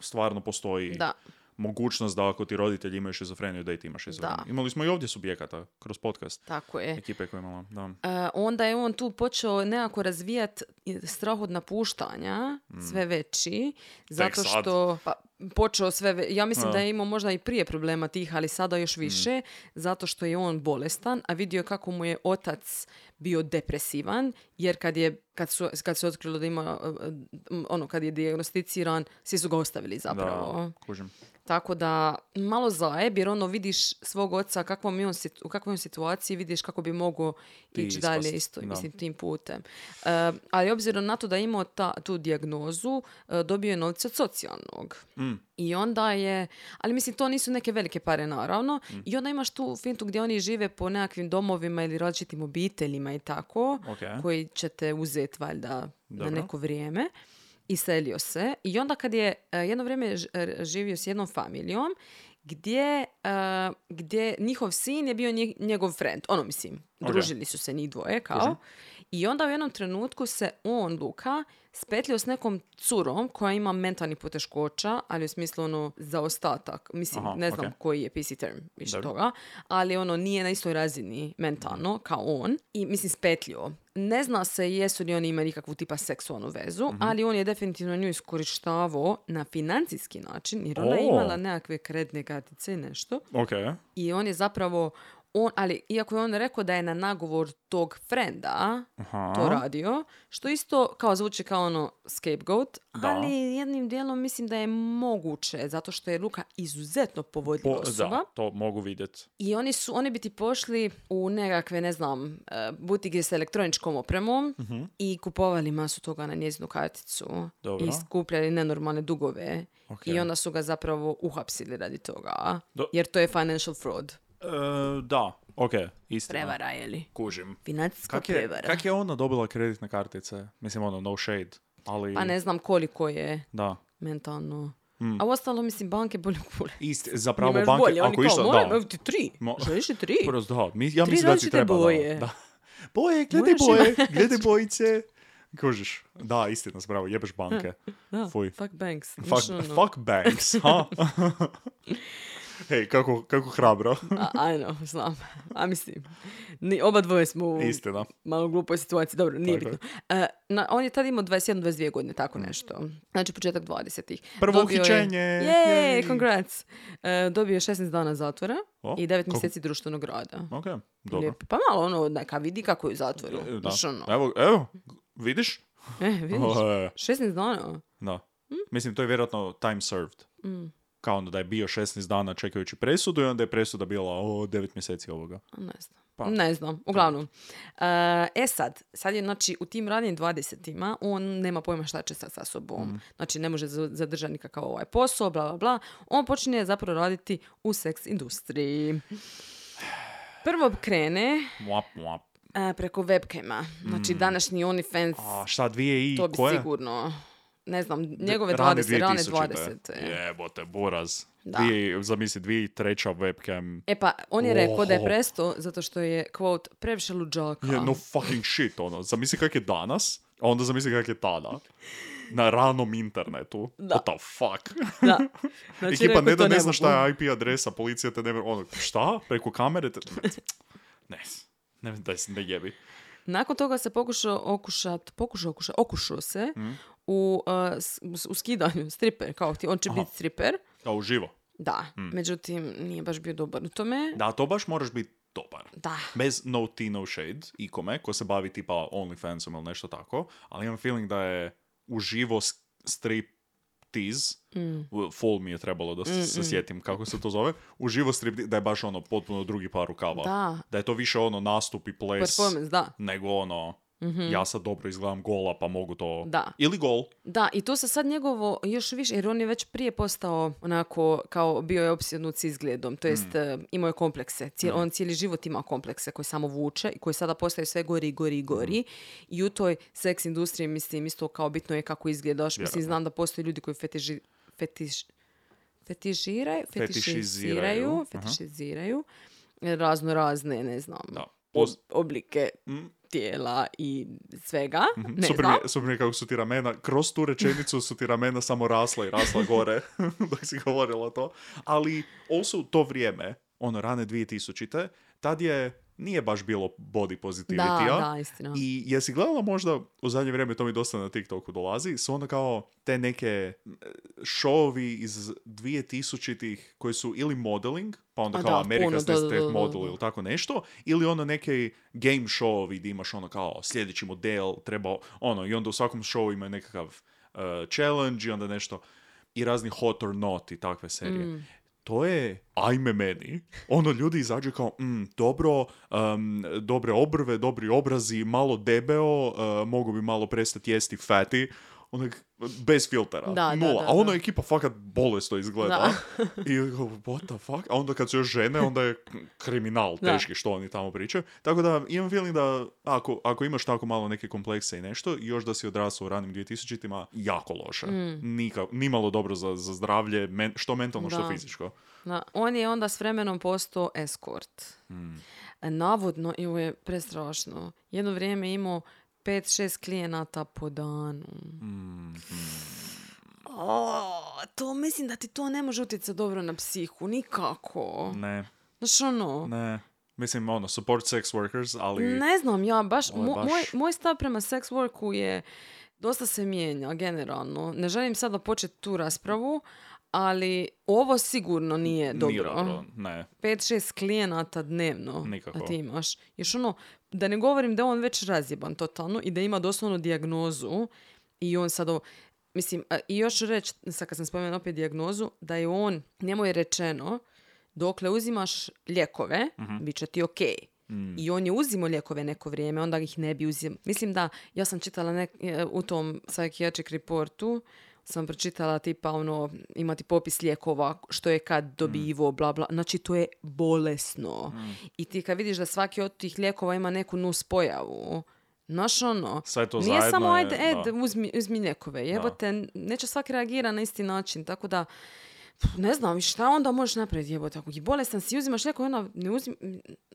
stvarno postoji Da. mogućnost da ako ti roditelji imaju šizofreniju, da i ti imaš šizofreniju. Da. Imali smo i ovdje subjekata kroz podcast. Tako je. Ekipe koje imala, da. E, onda je on tu počeo nekako razvijati strah od napuštanja, sve veći, zato Mm. sad. što pa, počeo sve, ve- ja mislim da je imao možda i prije problema tih, ali sada Mm. još više, zato što je on bolestan, a vidio je kako mu je otac bio depresivan, jer kad je kad su, kad se otkrilo da ima, e, e, ono, kad je dijagnosticiran, svi su ga ostavili zapravo. Da, kužim. Tako da malo zajeb, jer ono vidiš svog oca kakvom je on, u kakvoj on situaciji, vidiš kako bi mogao ići dalje isto, da. mislim, tim putem. E, ali obzirom na to da je imao ta, tu dijagnozu, e, dobio je novce od socijalnog. Mm. I onda je, ali mislim to nisu neke velike pare naravno, Mm. i onda imaš tu fintu gdje oni žive po nekakvim domovima ili različitim obiteljima i tako, Ok. koji će te uzeti valjda na Dobro. neko vrijeme. Iselio se i onda kad je e, jedno vrijeme e, živio s jednom familijom gdje, e, gdje njihov sin je bio nje- njegov friend, ono mislim, družili su se njih dvoje kao. Kužim. I onda u jednom trenutku se on, Luka, spetljio s nekom curom koja ima mentalnih poteškoća, ali u smislu ono zaostatak. Mislim, Aha, ne znam ok. koji je PC term više Dobro. toga, ali ono nije na istoj razini mentalno kao on. I mislim spetljio. Ne zna se jesu li oni imali nikakvu tipa seksualnu vezu, Mhm. ali on je definitivno nju iskorištavao na financijski način, jer ona je O. imala nekakve kreditne kartice i nešto. Ok. I on je zapravo, on, ali iako je on rekao da je na nagovor tog frenda Aha. to radio, što isto kao zvuči kao ono scapegoat, Da. ali jednim dijelom mislim da je moguće, zato što je Luka izuzetno povodljiva Po- osoba. da, to mogu vidjeti. I oni su, oni bi ti pošli u nekakve, ne znam, e, butike s elektroničkom opremom i kupovali masu toga na njezinu karticu. Dobro. I skupljali nenormalne dugove. Ok. I onda su ga zapravo uhapsili radi toga. Do- Jer to je financial fraud. E, da, ok, istina. Prevara, je li? Kužim. Financijska Kak je, prevara. kak je ona dobila kreditne kartice? Mislim, ono, no shade. Ali, Pa ne znam koliko je da. mentalno. A u ostalo, mislim, banke bolje kule. Isti, zapravo Njima još banke, bolje, ako išta, moram, da. evo ti tri. Mo- Želiš tri? Prosto, da. Mi, ja Tri mislim da ti treba, da, boje. Da. Boje, gledaj boje, gledaj bojice. Kužiš, da, istina, spravo, jebeš banke. Da, Fuj. fuck banks. Fuck, ono, fuck banks, ha? Hej, kako, kako hrabro. A, I know, znam. A mislim, ni, oba dvoje smo u Istina. malo glupoj situaciji. Dobro, nije Tako je. bitno. E, na, on je tad imao 21-22 godine, tako nešto. Znači početak 20-ih. Prvo Dobio je-. Jej, Jej. congrats. E, dobio je 16 dana zatvora O, i 9 kako- mjeseci društvenog rada. Ok, dobro. Lijepo. Pa malo ono, neka vidi kako je u zatvoru. E, Da. Ono. Evo, evo, vidiš? E, vidiš? E, 16 dana. Da. Mislim, to je vjerojatno time served. Mm. Kao ono da je bio 16 dana čekajući presudu i onda je presuda bila o 9 mjeseci ovoga. Ne znam. Pa. Ne znam, uglavnom. E, e sad, sad je znači u tim ranim 20-ima on nema pojma šta će sad sa sobom. Mm. Znači ne može za- zadržati nikakav ovaj posao, bla, bla, bla. On počinje zapravo raditi u seks industriji. Prvo krene Muap, muap. e, preko webcama. Znači današnji OnlyFans, Mm. A šta, dvije i to bi koje? sigurno, ne znam, njegove Rane 20, rane 2000-te. 20. Jebote, buraz. Da. Dvije, zamisli, dvije treća webcam. E pa, on je rekao da je presto zato što je, quote, previše luđaka. Je, no fucking shit, ono. Zamisli kak je danas, a onda zamisli kak je tada. Na ranom internetu. Da. What the fuck? Da. Znači, Ekipa ne da ne zna šta je IP adresa, policija te ne... Ono, šta? Preko kamere te... Ne, ne, daj se, ne jebi. Nakon toga se pokušao okušat, pokušao okušat, okušao se u, uh, u skidanju striper, kao ti, on će biti striper. A uživo. Da, međutim, nije baš bio dobar u tome. Da, to baš moraš biti dobar. Da. Bez no tea, no shade, ikome, ko se bavi tipa OnlyFansom ili nešto tako, ali imam feeling da je uživo strip tease, u- full mi je trebalo da se, se sjetim kako se to zove, uživo strip da je baš ono potpuno drugi par rukava. Da. Da je to više ono nastup i ples Performance, da. nego ono ja sad dobro izgledam gola pa mogu to... Da. Ili gol. Da, i to se sad njegovo još više, jer on je već prije postao onako, kao bio je opsjednut s izgledom, to jest eh, imao je komplekse. Cijel, On cijeli život ima komplekse koje samo vuče i koji sada postaju sve gori i gori i gori. I u toj seks industriji, mislim, isto kao bitno je kako izgledaš. Mislim, Vjerojatno. znam da postoje ljudi koji fetiži, fetiš, fetiširaju, Fetišiziraju, fetišiziraju, fetišiziraju razno razne, ne znam, Da. Poz- oblike tijela i svega. Ne super, znam. mi super mi je kako su ti ramena, kroz tu rečenicu su ti ramena samo rasla i rasla gore dok si govorila to. Ali also to vrijeme, ono rane 2000-te, tad je, nije baš bilo body positivity Da, da, istina. I jesi gledala možda, u zadnje vrijeme to mi dosta na TikToku dolazi, su ono kao te neke e, šovi iz 2000-ih koji su ili modeling, pa onda A kao da, America's Next da, da. Model ili tako nešto, ili ono neke game showovi gdje imaš ono kao sljedeći model, treba ono, i onda u svakom showu ima nekakav uh, challenge i onda nešto, i razni hot or not i takve serije. Mm. To je, ajme meni, ono ljudi izađu kao, mm, dobro, um, dobre obrve, dobri obrazi, malo debeo, uh, mogu bi malo prestati jesti fati, onak, bez filtera, Da, da, nula. da, a ono da. ekipa fakat bolesno izgleda. I what the fuck? A onda kad su još žene, onda je kriminal Da. teški što oni tamo pričaju. Tako da imam feeling da ako, ako imaš tako malo neke komplekse i nešto, još da si odrasao u ranim 2000-ima, jako loše. Nika, nimalo dobro za, za zdravlje, men- što mentalno, što Da. fizičko. Da, on je onda s vremenom postao eskort. E, Navodno, je prestrašno, jedno vrijeme imao 5-6 klijenata po danu. O, to mislim da ti to ne može utjecati dobro na psihu, nikako. Ne, Znaš ono, ne. Mislim, ono, support sex workers, ali... ne znam, ja baš, mo- baš- Moj, moj stav prema sex worku je dosta se mijenja generalno. Ne želim sada početi tu raspravu, ali ovo sigurno nije dobro. Nije dobro, ne. 5-6 klijenata dnevno Nikako. da ti imaš. Još ono, da ne govorim da je on već razjeban totalno i da ima doslovno dijagnozu i on sad ovo, mislim, a, i još reći, sad kad sam spomenula opet dijagnozu, da je on, njemu je rečeno, dokle uzimaš lijekove, bit će ti ok. I on je uzimao lijekove neko vrijeme, onda ih ne bi uzimao. Mislim da, ja sam čitala nek, e, u tom psychiatric reportu, sam pročitala tipa ono, imati popis lijekova, što je kad dobivo, bla bla. Znači to je bolesno. I ti kad vidiš da svaki od tih lijekova ima neku nus pojavu, Znaš ono, Sve to nije samo ajde, e, da. uzmi, uzmi lijekove, jebote, neće svaki reagira na isti način, tako da ne znam, šta onda možeš napraviti jebote, ako je bolestan si uzimaš lijekove, onda ne uzmi,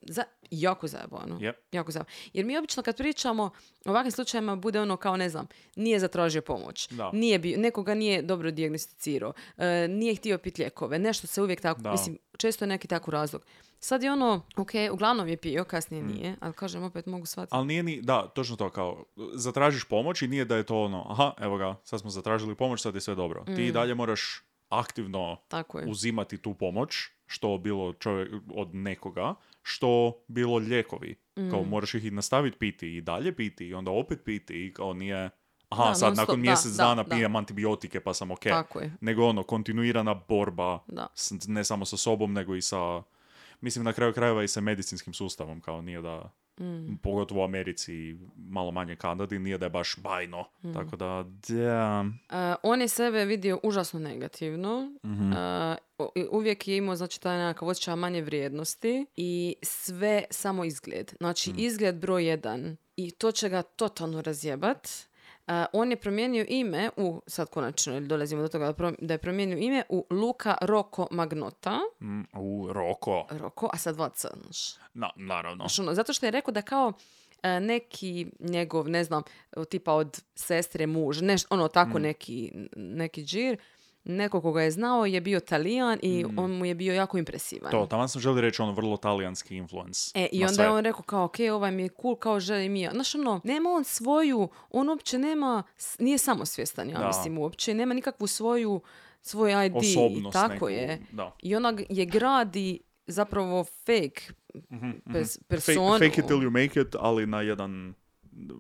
za, jako zajebano. Yep. Jako zajebano. Jer mi obično kad pričamo o ovakvim slučajevima bude ono kao, ne znam, nije zatražio pomoć, Da. nije bi, nekoga nije dobro dijagnosticirao, e, nije htio piti lijekove, nešto se uvijek tako, Da. mislim, često je neki tako razlog. Sad je ono, ok, uglavnom je pio, kasnije Mm. nije, ali kažem, opet mogu shvatiti. Ali nije ni, da, točno to kao, zatražiš pomoć i nije da je to ono, aha, evo ga, sad smo zatražili pomoć, sad je sve dobro. Ti Mm. i dalje moraš aktivno Tako je. uzimati tu pomoć, što bilo čovjek od nekoga, što bilo lijekovi. Mm. Kao moraš ih i nastaviti piti i dalje piti i onda opet piti i kao nije, aha, Da, sad non-stop, nakon mjesec da, dana da. pijem antibiotike pa sam ok. Tako je. Nego ono, kontinuirana borba, Da. s- ne samo sa sobom, nego i sa, mislim na kraju krajeva i sa medicinskim sustavom, kao nije da, Mm. pogotovo u Americi malo manje Kanadi, nije da je baš bajno. Mm. Tako da, da, Uh, on je sebe vidio užasno negativno. Mhm. Uh, uvijek je imao znači, taj nekakav osjećaj manje vrijednosti i sve samo izgled. Znači, Mm. izgled broj jedan. I to će ga totalno razjebat. Uh, on je promijenio ime u, sad konačno dolazimo do toga da, je promijenio ime u Luka Roko Magnota. Mm, u Roko. Roko, a sad dva C, znaš. Na, naravno. Znaš, ono, zato što je rekao da kao e, neki njegov, ne znam, tipa od sestre muž, neš, ono tako Mm. neki, neki džir, neko koga je znao je bio talijan i on mu je bio jako impresivan. Mm. To, tamo sam želi reći ono vrlo talijanski influence. E, i onda sve. je on rekao kao, ok, ovaj mi je cool, kao želim i ja. Znaš, ono, nema on svoju, on uopće nema, nije samosvjestan, ja Da. mislim, uopće, nema nikakvu svoju, svoj ID, Osobnost tako neku, je. da. I ona je gradi zapravo fake personu. Mhm, Fake, fake it till you make it, ali na jedan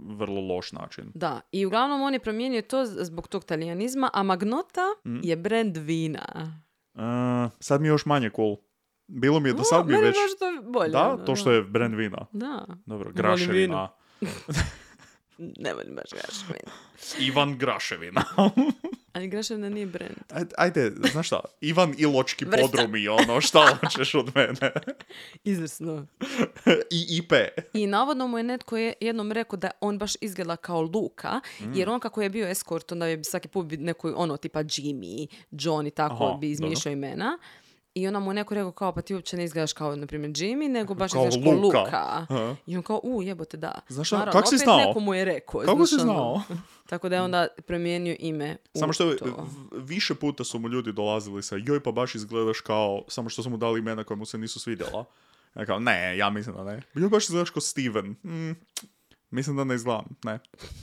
vrlo loš način. Da, i uglavnom on je promijenio to zbog tog talijanizma, a Magnota Mm. je brand vina. Uh, sad mi je još manje cool. Bilo mi je do sad mi Meni već... to bolje. Da, ono, to što je brand vina. Da, Dobro, Graševina. ne volim baš graševina. Ivan Graševina. Ali graševina nije brand. Ajde, ajde, znaš šta? Ivan Iločki Vrsta. podrumi, ono, šta hoćeš od mene? Izvrsno. I IP. I navodno mu je netko je jednom rekao da on baš izgleda kao Luka, Mm. jer on kako je bio eskort, onda je svaki put bi neko ono tipa Jimmy, John i tako Aha, bi izmišljao imena. I onda mu neko rekao kao pa ti uopće ne izgledaš kao na primjer Jimmy, nego baš Kao izgledaš kao Luka. Luka. Aha. I on kao, u jebote da. Znaš Naravno, kak si znao? neko mu je rekao. Kako si ono. znao? Tako da je onda promijenio ime u Samo što je, to. više puta su mu ljudi dolazili sa joj pa baš izgledaš kao, samo što su mu dali imena koja mu se nisu svidjela. Ja kao, ne, ja mislim da ne. Joj baš izgledaš kao Steven. Mm, mislim da ne izgledam, ne.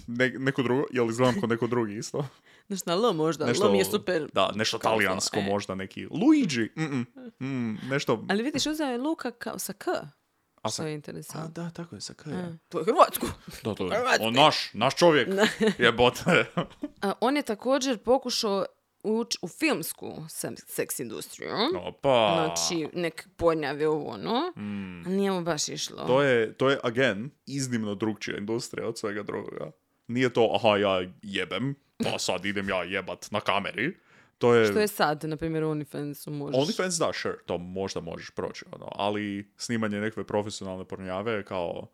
ne. Neko drugo, jel izgledam kao neko drugi isto? Znaš, na L možda, L mi je super. Da, nešto kao talijansko e. možda, neki Luigi. Mm-mm. Mm, nešto... Ali vidiš, uzeo je Luka kao sa K. A Što sa- je A, da, tako je, sa K. To je Hrvatsku. Da, to je. On naš, naš čovjek. Jebote. A, on je također pokušao ući u filmsku seks industriju. Opa. Znači, nek podnjave ovo ono. A nije mu baš išlo. Mm. To je, to je, again, iznimno drugčija industrija od svega drugoga. Nije to, aha, ja jebem, pa sad idem ja jebat na kameri. To je, Što je sad, na primjer, u OnlyFansu možeš. OnlyFans, da, sure, to možda možeš proći, ono, ali snimanje nekakve profesionalne pornjave kao,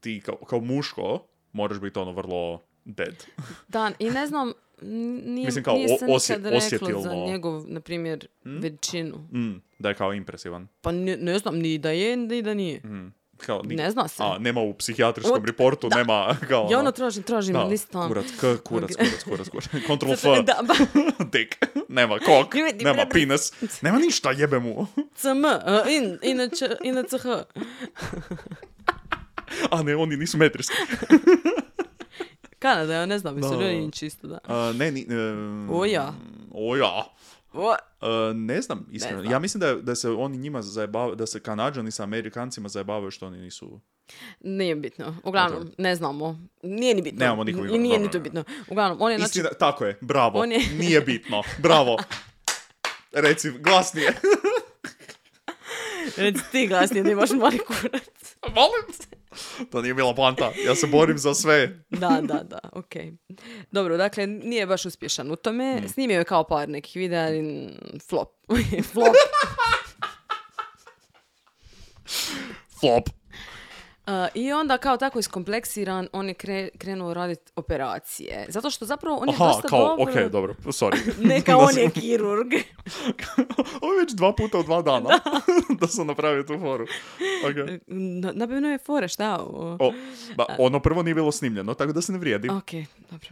ti kao, kao muško, moraš biti ono vrlo dead. Da, i ne znam, nije, Mislim, kao nije o- osje- nikad reklo za osjetilno. njegov, na primjer, veličinu. Mm, da je kao impresivan. Pa ne, ne znam, ni da je, ni da nije. Mm. kao, ni- Ne zna se. A, nema u psihijatrijskom Od- reportu, nema kao... Ja ono, ono tražim, tražim, da, listam. kurac, k, kurac, kurac, kurac, kurac. Control F, Da, ba, dick. Nema kok, nema penis, nema ništa, jebe mu. CM, in, inače, inače CH. A ne, oni nisu metrijski. Kanada, ja ne znam, mislim, Da. oni čisto, da. A, ne, ni... em, O ja. O E, ne znam, iskreno. znam. Ja mislim da, da se oni njima zajebavaju, da se Kanađani sa Amerikancima zajebavaju što oni nisu... Nije bitno. Uglavnom, ne znamo. Nije ni bitno. Nemamo nikog nije dobro, ni to ne. bitno. Uglavnom, on je znači... Istina, tako je, bravo. On je- Nije bitno. Bravo. Reci, glasnije. Reci ti glasnije da imaš mali kurac. Molim. To nije bila poanta. Ja se borim za sve. Da, da, da, okej. Dobro, dakle, nije baš uspješan u tome. Mm. Snimio je kao par nekih videa, ali flop. flop. Flop. Uh, I onda kao tako iskompleksiran, on je kre- krenuo raditi operacije. Zato što zapravo on je Aha, dosta kao, dobro... ok, dobro, sorry. Neka Da on je kirurg. Ovo je već dva puta u dva dana da, sam napravio tu foru. Ok. Na- Nabavno je fore, šta? O, ba, ono prvo nije bilo snimljeno, tako da se ne vrijedi. Ok, dobro.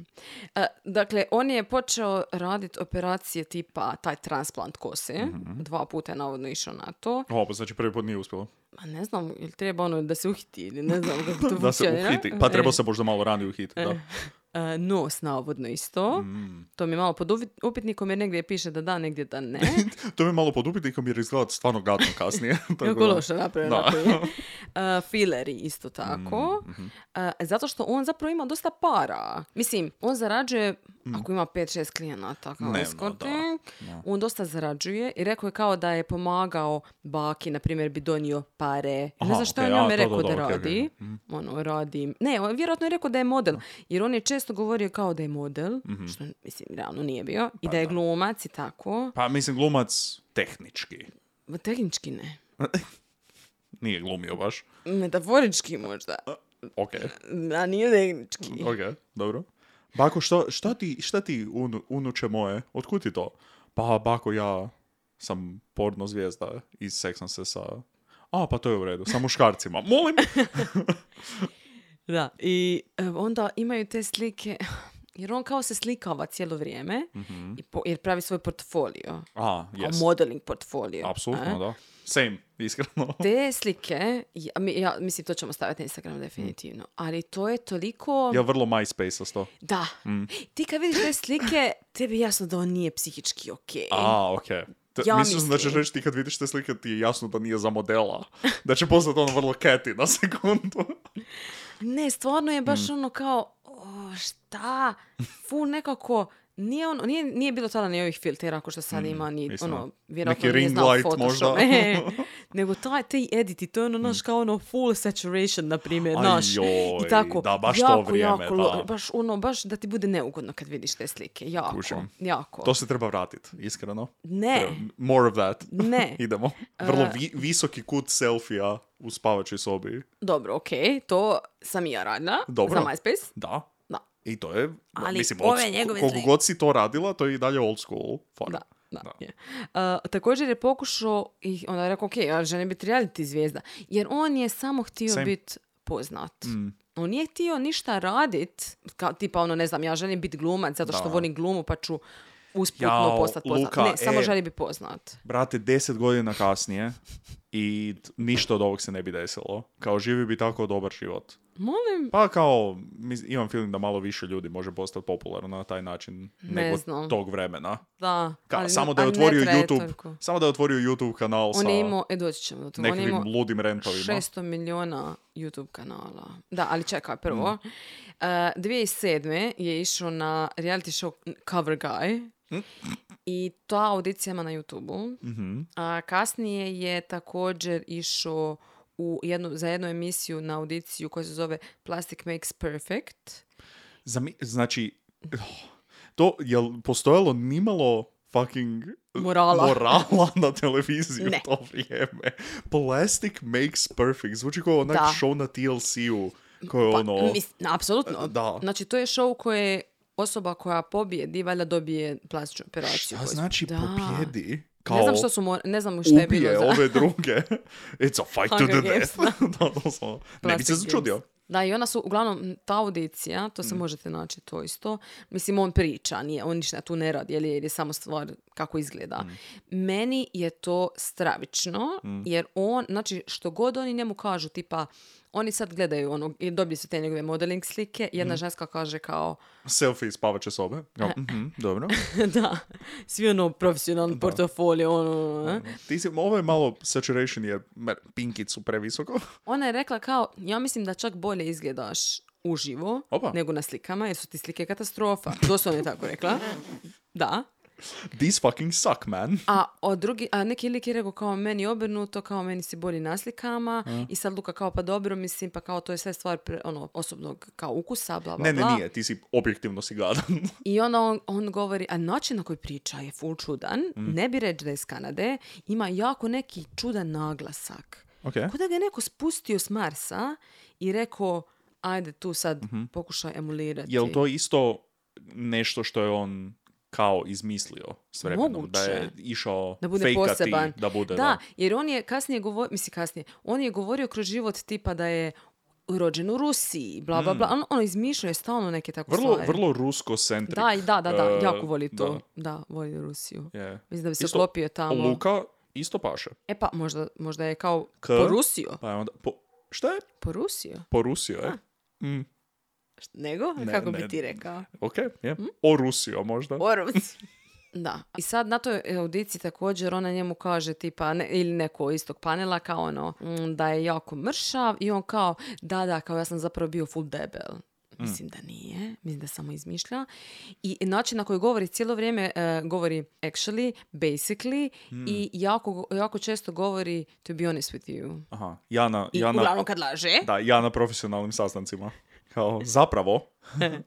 E, dakle, on je počeo raditi operacije tipa taj transplant kose. Mhm. Dva puta je navodno išao na to. O, pa znači prvi put nije uspjelo. A ne znam, ili treba ono da se uhiti ili ne znam kako to Da se uhiti. Pa treba E, se možda malo ranije uhiti, da. e, nos navodno isto. Mm. To mi je malo pod upitnikom jer negdje piše da da, negdje da ne. To mi je malo pod upitnikom jer izgleda stvarno gadno kasnije. Tako Jako loše. Da. je. E, fileri isto tako. Mm, mhm. E, zato što on zapravo ima dosta para. Mislim, on zarađuje, Mm. ako ima 5-6 klijenata kao da. on dosta zarađuje i rekao je kao da je pomagao baki, na primjer bi donio pare. ne Aha, znam što okej, je njome rekao da okej. radi. Ono, radi. Ne, on vjerojatno je rekao da je model. Jer on je često govorio kao da je model, Mhm. što mislim, realno nije bio. I Pa da je glumac i tako. Pa mislim glumac tehnički. Ma, Tehnički ne. Nije glumio baš. Metaforički možda. Ok, A nije tehnički. ok, dobro. Bako, što, šta ti, šta ti unu- unuče moje? Otkud ti to? Pa, bako, ja sam porno zvijezda iz Sex and sa... A, pa to je u redu, sa muškarcima. Molim! Da, i e, onda imaju te slike, jer on kao se slikava cijelo vrijeme, i po- jer pravi svoj portfolio. A, jes. modeling portfolio. Apsolutno, da. Same, iskreno. Te slike, ja, mi- ja, mislim to ćemo staviti na Instagram definitivno, ali to je toliko... Ja vrlo MySpace to. Da, ti kad vidiš te slike, tebi je jasno da on nije psihički okej. A, ok. T- Ja mislim da ćeš mislim. reći ti kad vidiš te slike ti je jasno da nije za modela. Da će postati ono vrlo keti na sekundu. Ne, stvarno je Mm. baš ono kao, o, šta? Ful nekako, nije, ono, nije, nije bilo tada ni ovih filtera ako što sad ima, ni, istina. ono, vjerojatno Neki ring light Photoshop. možda. E, nego taj, te editi, to je ono, naš, kao ono full saturation, na primjer, naš. I tako, da, baš to jako, vrijeme, jako, da. baš ono, baš da ti bude neugodno kad vidiš te slike, jako, Kužim. jako. To se treba vratiti, iskreno. Ne, Treba- More of that. ne. Idemo. Vrlo vi- visoki kut selfija u spavačoj sobi. Dobro, okej, to sam i ja radila Dobro. za MySpace. Da. I to je, Ali mislim, ove od- njegove koliko god si to radila, to je i dalje old school. fora. Da, da. Da. je. Uh, također je pokušao i onda je rekao, ok, ja želim biti reality zvijezda. Jer on je samo htio biti poznat. Mm. On nije htio ništa radit, kao, tipa ono, ne znam, ja želim biti glumac zato što Da. volim glumu pa ću usputno postati poznat. Luka, ne, samo e. želi biti poznat. Brate, deset godina kasnije i ništa od ovog se ne bi desilo. Kao živi bi tako dobar život. Molim, Pa kao, imam feeling da malo više ljudi može postati popularno na taj način Ne nego znam. tog vremena. da. Ka- ali, samo da je otvorio YouTube, toliko. samo da je otvorio YouTube kanal sa On je imao, e, doći ćemo do toga. On nekakvim imao ludim rentovima. 600 miliona YouTube kanala. Da, ali čekaj, Mm. prvo. Uh, 2007. je išao na reality show Cover Guy. I ta audicija ima na YouTube-u. Mhm. A kasnije je također išao u jednu, za jednu emisiju na audiciju koja se zove Plastic Makes Perfect. Zami- znači, to je postojalo nimalo fucking Morala. morala na televiziji Ne. u to vrijeme. Plastic makes perfect. Zvuči kao onak Da. show na TLC-u. Koje Pa, ono... mis- apsolutno. Da. Znači, to je show koje osoba koja pobjedi, valjda dobije plastičnu operaciju. Šta znači Da. pobjedi? kao ne znam što su, mor- ne znam što je bilo ubije za... ove druge. It's a fight to the death. Da, doslovno. ne bi se začudio. Da, i ona su, uglavnom, ta audicija, to Mm. se možete naći to isto. Mislim, on priča, nije, on ništa tu ne radi, jer je, je samo stvar kako izgleda. Mm. Meni je to stravično, jer on, znači, što god oni njemu kažu, tipa, oni sad gledaju ono, i dobili su te njegove modeling slike, Mm. jedna ženska kaže kao, Selfie iz spavače sobe. Ja, mhm, dobro. da, svi ono profesionalni portofolio, ono, eh. Ti si, ovo je malo saturation je mer- pinkicu previsoko. Ona je rekla kao, ja mislim da čak bolje izgledaš uživo Opa. nego na slikama, jer su ti slike katastrofa. Doslovno je tako rekla. Da. These fucking suck, man. A, od drugi, a neki lik je rekao kao meni obrnuto, kao meni si bolji na slikama i sad Luka kao pa dobro, mislim, pa kao to je sve stvar pre- ono, osobnog kao ukusa, bla, bla, Ne, ne, bla. nije. Ti si objektivno si gadan. I onda on, on govori, a način na koji priča je full čudan, Mm. ne bi reći da je iz Kanade, ima jako neki čudan naglasak. Ok. Ko da ga je neko spustio s Marsa i rekao, ajde tu sad pokušaj emulirati. Jel to isto nešto što je on kao izmislio s vremenom? Da je Moguće. išao da bude fejkati poseban. da bude, da, jer on je kasnije govorio, mislim kasnije, on je govorio kroz život tipa da je rođen u Rusiji, bla, bla, bla. On, ono izmišljao je stalno neke tako Mm. Vrlo, stvari. vrlo rusko-centric. Da, da, da, da, e, jako voli to. da. Da, voli Rusiju. Je. Mislim da bi se Isto, uklopio tamo. Luka isto paše. E pa, možda, možda je kao K? porusio. Pa je onda, po, šta je? Porusio? Porusio, je? Mm, Nego? Ne, Kako ne. bi ti rekao? ok, je. Hm? O Rusio možda. Porus. Da. I sad na toj audiciji također ona njemu kaže tipa, ne, ili neko iz tog panela kao ono, mm, da je jako mršav i on kao, da, da, kao ja sam zapravo bio full debel. Mm. Mislim da nije, mislim da samo izmišlja. I način na koji govori cijelo vrijeme, e, govori actually, basically Mm. i jako, jako često govori to be honest with you. Aha, ja na, I ja na, uglavnom kad laže. da, ja na profesionalnim sastancima. Kao, zapravo,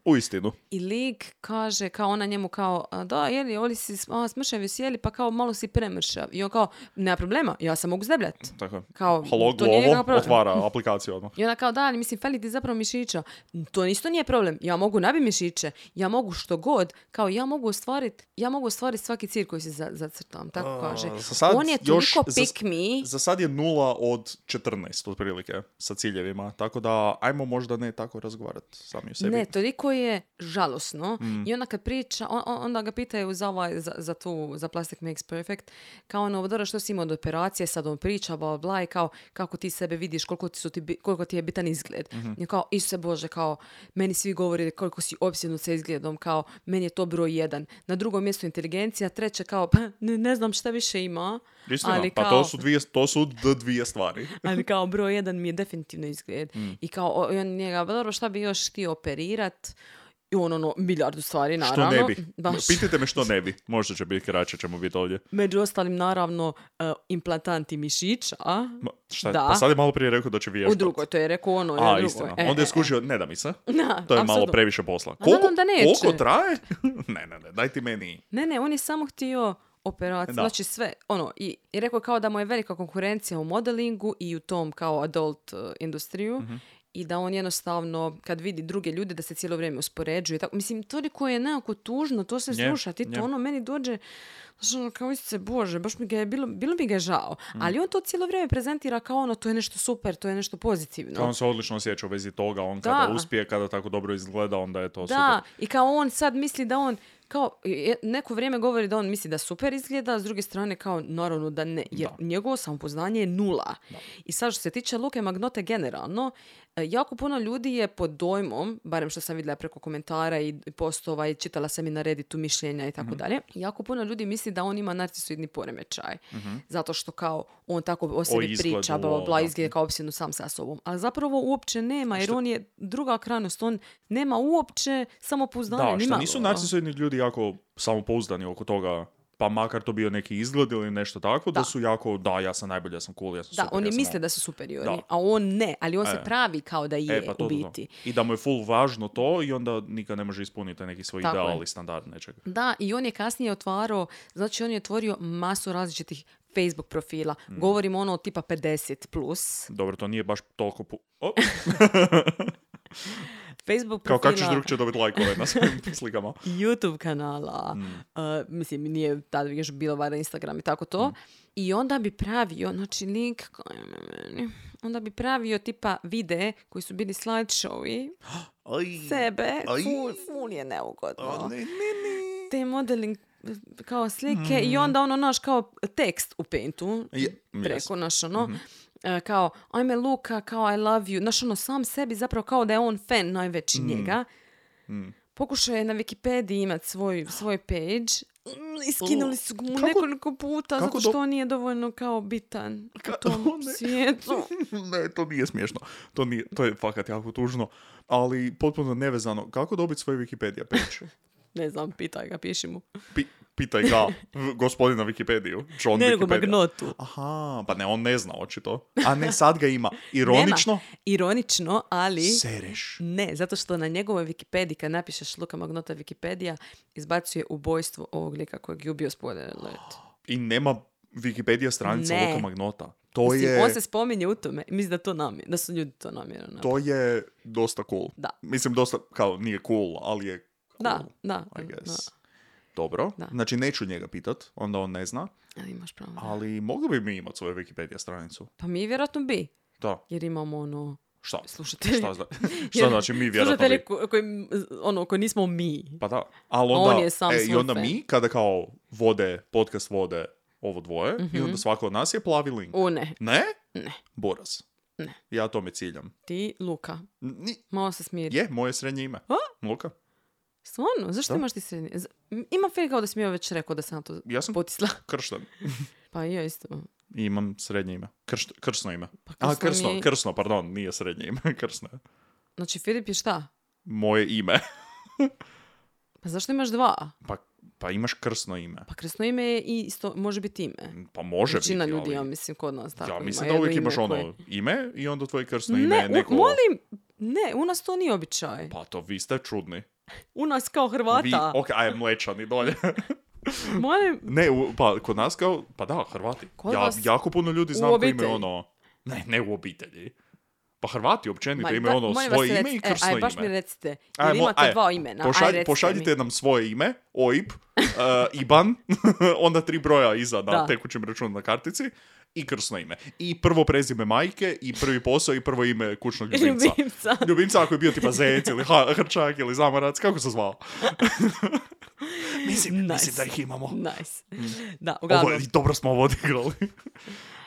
u istinu. I lik kaže, kao ona njemu kao, "A, da, jeli, oli si a, smršav jesi, jeli, pa kao malo si premršav. I on kao, nema problema, ja se mogu zdebljat. Tako, Kao, halo, to glovo, otvara aplikaciju odmah. I ona kao, da, ali mislim, fali ti zapravo mišića. To isto nije problem. Ja mogu nabi mišiće. Ja mogu što god. Kao, ja mogu ostvariti, ja mogu ostvariti svaki cilj koji si za, zacrtam. Tako kaže. za sad On je još- toliko za- pick me. Za sad je nula od 14 otprilike sa ciljevima, tako da ajmo možda ne tako razgovarati sami o sebi. Ne, toliko je žalosno. Mm. I onda kad priča, on- on- onda ga pitaju za, ovaj, za, za tu, za Plastic Makes Perfect, kao ono, dobro, što si imao od operacije, sad on priča, bla, bla, i kao, kako ti sebe vidiš, koliko ti, su ti, koliko ti je bitan izgled. Mhm. I kao, Isuse Bože, kao, meni svi govori koliko si opsjednut sa izgledom, kao, meni je to broj jedan. Na drugom mjestu inteligencija, treće kao, pa ne, ne znam šta više ima, Istina, ali pa kao, to su, dvije, to su dvije stvari. ali kao broj jedan mi je definitivno izgled. Mm. I kao, on njega, "Pa dobro, šta bi još htio operirat? I on ono, milijardu stvari, Što naravno. ne bi. Baš. Pitajte me što ne bi. Možda će biti kraće, ćemo biti ovdje. Među ostalim, naravno, e, implantanti mišića. Ma, šta, Da. Pa sad je malo prije rekao da će U vježbati. drugoj, to je rekao ono. A, istina. E, Onda e, je skužio, ne da mi se. e. To je malo previše posla. Koliko, da neće. koliko traje? ne, ne, ne, daj ti meni. Ne, ne, on je samo htio operaciju, znači sve, ono, i, i rekao je kao da mu je velika konkurencija u modelingu i u tom kao adult uh, industriju Mhm. I da on jednostavno, kad vidi druge ljude, da se cijelo vrijeme uspoređuje. Tako, mislim, toliko je nekako tužno, to se sluša, ti to ono meni dođe, znaš, ono, kao se bože, baš mi ga je, bilo, bilo mi ga je žao. Mhm. Ali on to cijelo vrijeme prezentira kao ono, to je nešto super, to je nešto pozitivno. Kao on se odlično osjeća u vezi toga, on Da. kada uspije, kada tako dobro izgleda, onda je to Da, super. i kao on sad misli da on kao neko vrijeme govori da on misli da super izgleda, a s druge strane kao naravno da ne, jer njegovo samopoznanje je nula. I sad što se tiče Luke Magnote generalno, jako puno ljudi je pod dojmom, barem što sam vidjela preko komentara i postova i čitala sam i na Redditu mišljenja i tako Mhm. dalje, jako puno ljudi misli da on ima narcisoidni poremećaj. Zato što kao on tako o sebi izgledu, priča, bla, bla, bla, da. izgleda kao opsjednu sam sa sobom. Ali zapravo uopće nema, jer on je druga krajnost, on nema uopće samopouzdanje. Da, što nisu narcisoidni ljudi jako samopouzdani oko toga, pa makar to bio neki izgled ili nešto tako, da, Da. su jako, da, ja sam najbolji, ja sam cool, ja sam Da, super. oni ja sam misle ovo. da su superiorni, Da. a on ne, ali on se E. pravi kao da je E, pa to, u to, to. biti. I da mu je full važno to i onda nikad ne može ispuniti neki svoj Tako je. ideal i standard nečega. Da, i on je kasnije otvarao, znači on je otvorio masu različitih Facebook profila. Mm. Govorimo ono tipa 50 plus. Dobro, to nije baš toliko... Pu... O, Facebook Kao kako ćeš profila, drugčije dobiti lajkove na svojim slikama? YouTube kanala, Mm. uh, mislim, nije tada još bilo vada Instagram i tako to. Mm. I onda bi pravio, znači link onda bi pravio tipa videe koji su bili slideshowi Aj, sebe, Aj. ful, ful je neugodno. ne, ne, ne. Te modeling kao slike i onda ono naš kao tekst u Paintu Mm. Je, preko yes. Naš ono e, kao ajme Luka kao I love you naš ono sam sebi zapravo kao da je on fan najveći Mm. njega pokušao je na Wikipediji imat svoj, svoj page Mm, i skinuli su mu Kako- nekoliko puta zato što on nije dovoljno kao bitan u Ka- tom ne. svijetu. ne, to nije smiješno. To, nije, to je fakat jako tužno. Ali potpuno nevezano. Kako dobiti svoj Wikipedia page? Ne znam, pitaj ga, piši mu. Pi- pitaj ga, gospodina Wikipediju. John Ne, nego magnotu. Aha, pa ne, on ne zna očito. A ne, sad ga ima. Ironično? Nema. Ironično, ali... Sereš. Ne, zato što na njegovoj Wikipediji, kad napišeš Luka Magnota Wikipedia, izbacuje ubojstvo ovog lika kojeg je ubio spoiler alert. I nema Wikipedia stranica Ne. Luka Magnota. To Mislim, je... on se spominje u tome. Mislim da, to namjer, da su ljudi to namjerno. To je dosta cool. Da. Mislim, dosta, kao, nije cool, ali je. Da, da. I da. guess. Dobro. Da. Znači, neću njega pitat, onda on ne zna. Ali imaš pravo. Ali mogli bi mi imati svoju Wikipedia stranicu. Pa mi vjerojatno bi. Da. Jer imamo ono... Šta? Slušatelji. Šta, zna- šta znači mi vjerojatno Slušatelji bi? ko- koji, ono, koji nismo mi. Pa da. Ali onda, On je sam e, i onda fan. mi, kada kao vode, podcast vode ovo dvoje, i onda svako od nas je plavi link. U ne. Ne? Ne. Boras. Ne. Ja tome ciljam. Ti, Luka. Ni- Malo se smiri. je, moje srednje ime. A? Luka. Stvarno? Zašto Da. imaš ti srednje? Z- Ima fe kao da si mi već rekao da sam to Ja sam potisla. kršten. Pa i ja isto. I imam srednje ime. Krš, krsno ime. Pa A, krsno krsno, mi krsno, pardon, nije srednje ime, krsno je. Znači, Filip je šta? Moje ime. Pa zašto imaš dva? Pa, pa imaš krsno ime. Pa kresno ime je i isto, može biti ime. Pa može Većina biti, ljudi, ali... ja mislim, kod nas tako ja ima mislim da uvijek imaš ono koje- ime i onda tvoje krsno ime Ne, je neko... molim, ne, u nas to nije običaj. Pa to vi ste čudni. U nas kao Vi, Hrvata. ok, aj mlečani dolje. Molim, ne, u- pa kod nas kao, pa da, Hrvati. Kod ja, vas jako puno ljudi znam koji imaju ono... Ne, ne u obitelji. Pa Hrvati općenito ma, imaju ono svoje ime i krsno e, aj, ime. baš mi recite, Aj, mo- imate aj, dva imena, Pošalj- aj pošaljite mi. nam svoje ime, OIB, uh, IBAN, onda tri broja iza na Da. tekućem računu na kartici i krsno ime. I prvo prezime majke i prvi posao i prvo ime kućnog ljubimca. Ljubimca. Ljubimca ako je bio tipa zec ili ha- hrčak ili zamarac, kako se zvao? mislim, Nice. mislim da ih imamo. Nice. Da, Ovo, uglavnom. i dobro smo ovo odigrali.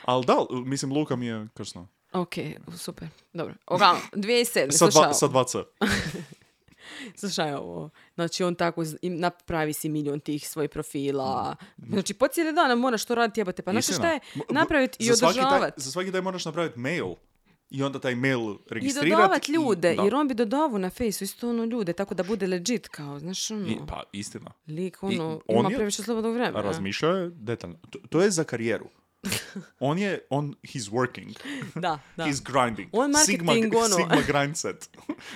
Ali da, mislim, Luka mi je krsno. Ok, super. Dobro. Uglavnom, 2007. Sa dva, sa dva C. slušaj ovo. Znači, on tako napravi si milion tih svojih profila. Znači, po cijeli dan moraš to raditi, jebate. Pa Mm. Istina. šta je napraviti i održavati. Za svaki taj moraš napraviti mail. I onda taj mail I registrirati. dodavat ljude, da. jer on bi dodavu na fejsu isto ono ljude, tako da bude legit, kao, znaš, ono, I, pa, istina. lik, I ono, on ima je- previše slobodnog vremena. Razmišljao je detaljno. To, to je za karijeru. On je, on, he's working. Da, da. He's grinding. On Sigma, ono. Sigma grind set.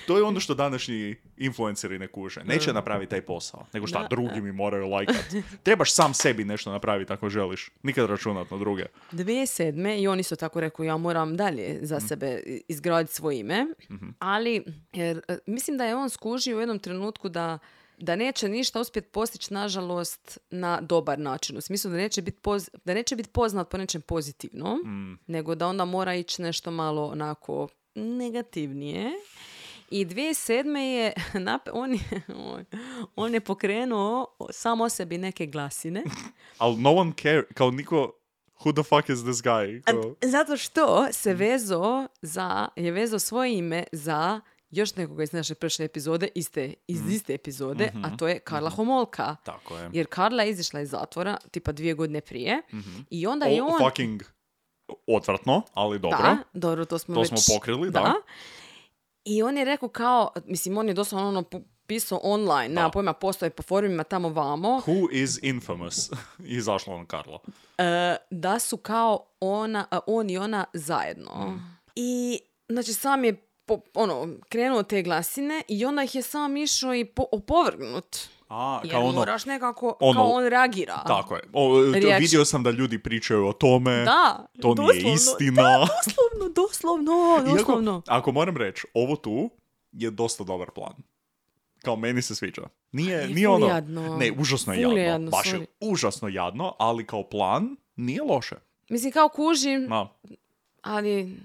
to je ono što današnji influenceri ne kuže. Neće napraviti taj posao. Nego šta, Da. drugi mi moraju lajkat. Trebaš sam sebi nešto napraviti ako želiš. Nikad računat na druge. 2007. i on isto tako rekao ja moram dalje za Mhm. sebe izgraditi svoje ime, ali jer, e, mislim da je on skužio u jednom trenutku da da neće ništa uspjeti postići, nažalost, na dobar način. U smislu da neće biti poz- da neće biti poznat po nečem pozitivnom, Mm. nego da onda mora ići nešto malo onako negativnije. I 2007. je, nap- on, je on- je pokrenuo sam o sebi neke glasine. Ali no one care, kao niko, who the fuck is this guy? Kao, Zato što se vezo za, je vezo svoje ime za još nekoga iz naše prošle epizode, iste, iz Mhm. iste epizode, a to je Karla Homolka. tako je. Jer Karla je izišla iz zatvora, tipa dvije godine prije, i onda je O, on... fucking odvratno, ali dobro. Da, dobro, to smo To već... smo pokrili, da. I on je rekao kao, mislim, on je doslovno ono pisao online, nema pojma, postoje po forumima tamo vamo, Who is infamous? Izašlo on Karlo. e, da su kao ona, on i ona zajedno. I, znači, sam je po- ono, krenuo te glasine i onda ih je sam išao i po, opovrgnut. A, Jer kao ono, moraš nekako, ono- kao on reagira. tako je. O, vidio sam da ljudi pričaju o tome. Da, To nije doslovno. istina. Da, doslovno, doslovno, Iako, doslovno. ako moram reći, ovo tu je dosta dobar plan. Kao meni se sviđa. Nije, je nije ono... jadno. Ne, užasno je jadno. jadno, Baš je užasno jadno, ali kao plan nije loše. Mislim, kao kužim, Ma, ali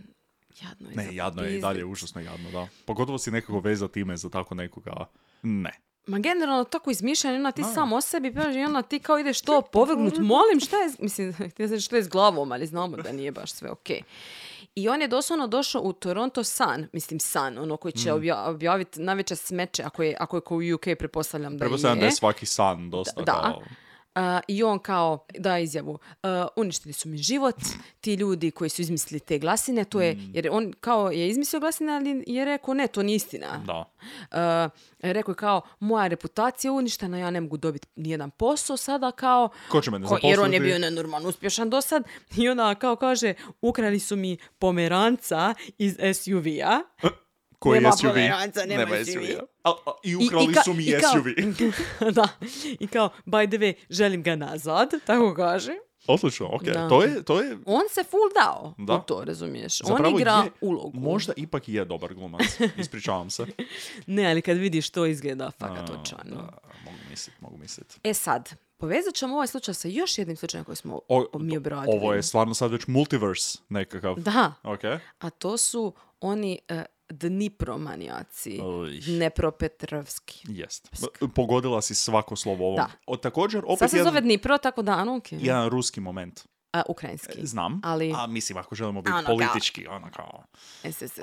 jadno je ne, jadno je i dalje užasno jadno, da. Pogotovo si nekako veza time za tako nekoga. Ne. Ma generalno tako izmišljanje, ona ti sam o sebi paži, i onda ti kao ideš to povrgnut, molim, šta je, mislim, sam reći što je s glavom, ali znamo da nije baš sve okej. I on je doslovno došao u Toronto Sun, mislim Sun, ono koji Mm. će obja- objaviti najveće smeće, ako je, ako je kao u UK, pretpostavljam da je. da je svaki san dosta Da. kao... A, I on kao da izjavu, a, uništili su mi život, ti ljudi koji su izmislili te glasine, to je, Mm. jer on kao je izmislio glasine, ali je rekao ne, to nije istina. Da. Uh, rekao je kao, moja reputacija je uništena, ja ne mogu dobiti nijedan posao sada kao... Ko će mene ko- jer on je bio nenormalno uspješan do sad. I onda kao kaže, ukrali su mi pomeranca iz SUV-a. Koji Nema SUV? pomeranca, nema SUV. SUV-a. A- a- I ukrali ka- su mi i kao- SUV. da. I kao, by the way, želim ga nazad, tako kaže. Odlično, ok. Da. To je, to je On se full dao Da. u to, razumiješ? Zapravo on igra je- ulogu. Možda ipak je dobar glumac. Ispričavam se. Ne, ali kad vidiš to izgleda fakat očajno. mogu mislit, mogu mislit. E sad, povezat ćemo ovaj slučaj sa još jednim slučajem koji smo O- mi obradili. Ovo je stvarno sad već multiverse nekakav. Da, Ok. a to su oni uh, Dnipro-manijaci. Oj. Dnepropetrovski. Jest. Pogodila si svako slovo ovom. Da. O, također, opet Sad se jedan, zove Dnipro, tako da, ano, okej. jedan ruski moment. A, ukrajinski. Znam, Ali- a mislim ako želimo biti Ono kao- politički, ono kao, SSSR.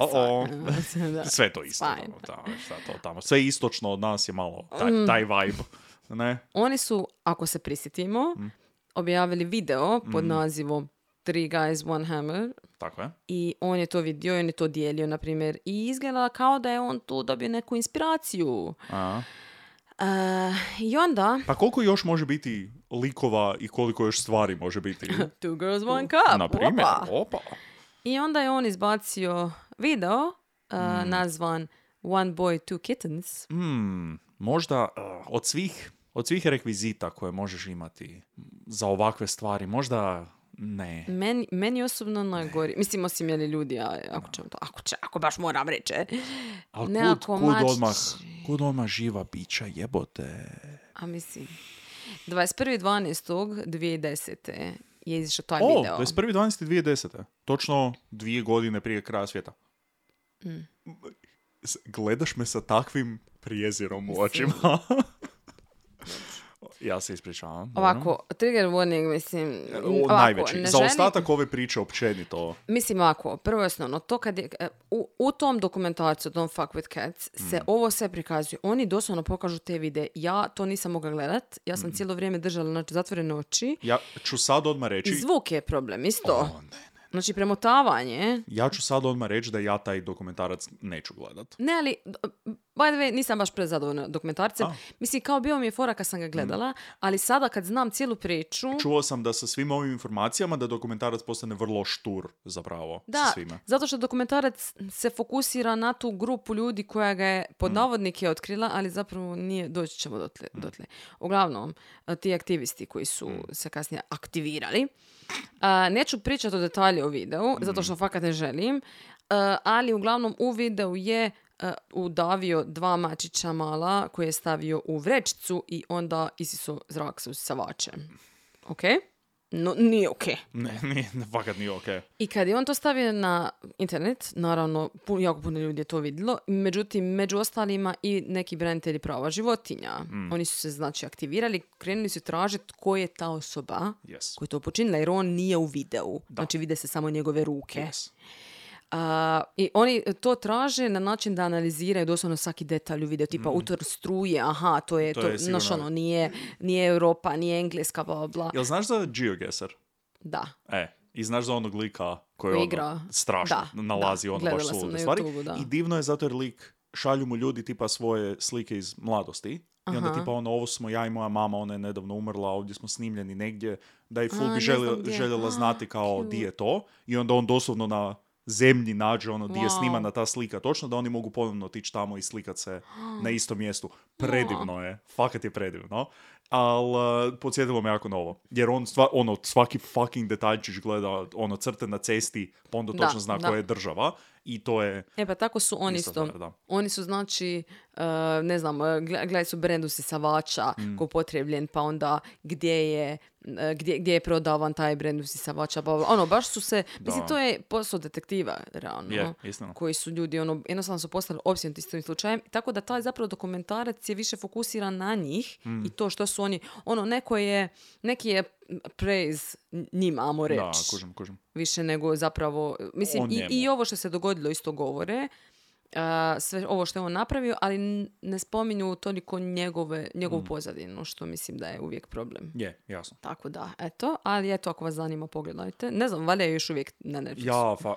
Da. sve to isto. Ono, da, šta to tamo. Sve istočno od nas je malo taj, Mm. taj vibe. Ne? Oni su, ako se prisjetimo, Mm. objavili video pod nazivom Three Guys, One Hammer. Tako je. I on je to vidio i on je to dijelio, na primjer. I izgleda kao da je on tu dobio neku inspiraciju. A. E, I onda... Pa koliko još može biti likova i koliko još stvari može biti? Two girls, one cup. Na primjer, opa. opa. I onda je on izbacio video uh, Mm. nazvan One Boy, Two Kittens. Hmm, možda uh, od svih od svih rekvizita koje možeš imati za ovakve stvari, možda ne. Meni, meni osobno najgori. Mislim, osim je li ljudi, a, ako, ćemo to, ako, će, ako baš moram reći. Ali kud, Nekako kud, mačići. odmah, kud odmah živa bića, jebote. A mislim, 21.12.2010. je izašao taj O, video. 21.12.2010. Točno dvije godine prije kraja svijeta. Mm. Gledaš me sa takvim prijezirom u očima. ja se ispričavam. Ovako, trigger warning, mislim... O, ovako, najveći. ne Za želim- ostatak ove priče općenito. Mislim ovako, prvo i osnovno, to kad je, e, u, u tom dokumentarcu Don't Fuck With Cats se Mm. ovo sve prikazuje. Oni doslovno pokažu te vide. Ja to nisam mogla gledat. Ja Mm. sam cijelo vrijeme držala znači, zatvorene oči. Ja ću sad odmah reći... I zvuk je problem, isto. O, ne, ne. Znači, premotavanje. Ja ću sad odmah reći da ja taj dokumentarac neću gledat. Ne, ali, by the way, nisam baš prezadovoljna dokumentarcem. A. Mislim, kao bio mi je fora kad sam ga gledala, ali sada kad znam cijelu priču... Čuo sam da sa svim ovim informacijama da dokumentarac postane vrlo štur zapravo sa Da, svime. zato što dokumentarac se fokusira na tu grupu ljudi koja ga je pod Mm. navodnike otkrila, ali zapravo nije, doći ćemo dotle. dotle. Uglavnom, a, ti aktivisti koji su Mm. se kasnije aktivirali. A, neću pričati o detalje o videu, zato Mm. što fakat ne želim, a, ali uglavnom u videu je udavio dva mačića mala koje je stavio u vrećicu i onda isiso zrak sa usisavačem. Ok? No, nije ok. Ne, nije, fakat nije okej. I kad je on to stavio na internet, naravno, pu- jako puno ljudi je to vidjelo, međutim, među ostalima i neki branitelji prava životinja. Oni su se, znači, aktivirali, krenuli su tražiti ko je ta osoba Yes. koja je to počinila, jer on nije u videu. Znači, vide se samo njegove ruke. Yes. A, I oni to traže na način da analiziraju doslovno svaki detalj u videu, tipa utor struje, aha, to je, To to, je sigurno- ono, nije, nije Europa, nije Engleska, bla, bla. Jel znaš za GeoGuessr? Da. E, i znaš za onog lika koji ono, igra. strašno Da, nalazi da. ono baš sulude na stvari. YouTubeu, da. I divno je zato jer lik šalju mu ljudi tipa svoje slike iz mladosti. I onda Aha. tipa ono, ovo smo ja i moja mama, ona je nedavno umrla, ovdje smo snimljeni negdje, da je A, ful bi gdje. željela A, znati kao cute. di je to. I onda on doslovno na zemlji nađe ono di je Wow. snimana ta slika točno, da oni mogu ponovno otići tamo i slikat se na istom mjestu. Predivno je, fakat je predivno. Ali podsjetilo me jako novo. Jer on stva, ono, svaki fucking detaljčić gleda ono crte na cesti, pa onda Da, točno zna da. koja je država. I to je... E pa tako su oni Isto. Oni su znači, e, ne znam, e, gle- gledaj su brend usisavača Mm. ko upotrebljen, pa onda gdje je, gdje, gdje je prodavan taj brend usisavača. bla. Ono, baš su se, mislim, Da. to je posao detektiva, realno. Koji su ljudi, ono, jednostavno su postali opsjednuti s tim slučajem. Tako da taj zapravo dokumentarac je više fokusiran na njih Mm. i to što su oni, ono, neko je, neki je praise njima, amo reći Da, kužim, kužim. više nego zapravo, mislim i, i ovo što se dogodilo isto govore, a, sve ovo što je on napravio, ali ne spominju toliko njegove, njegovu Mm. pozadinu, što mislim da je uvijek problem. Je, jasno. Tako da, eto, ali eto, ako vas zanima, pogledajte. Ne znam, valjda je još uvijek na Netflixu. Ja, fa,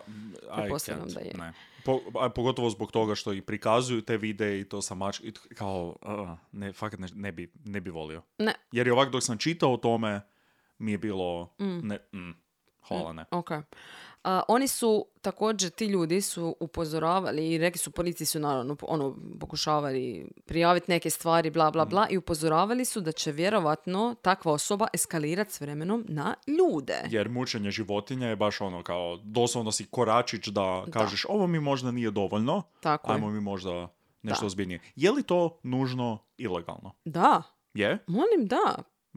Pretpostavljam da je. Ne. Po, a pogotovo zbog toga što i prikazuju te videe i to sam mač... i Kao, uh, ne, fakat ne, ne, bi, ne bi volio. Ne, Jer je ovak dok sam čitao o tome, mi je bilo... Mm. Ne, mm, hvala ne. ok. A, oni su, također, ti ljudi su upozoravali i rekli su, policiji su naravno ono, pokušavali prijaviti neke stvari, bla, bla, Mm. bla, i upozoravali su da će vjerovatno takva osoba eskalirati s vremenom na ljude. Jer mučenje životinja je baš ono kao, doslovno si koračić da kažeš ovo mi možda nije dovoljno, Tako je. ajmo mi možda nešto Da. ozbiljnije. Je li to nužno ilegalno? Da, Je? molim da.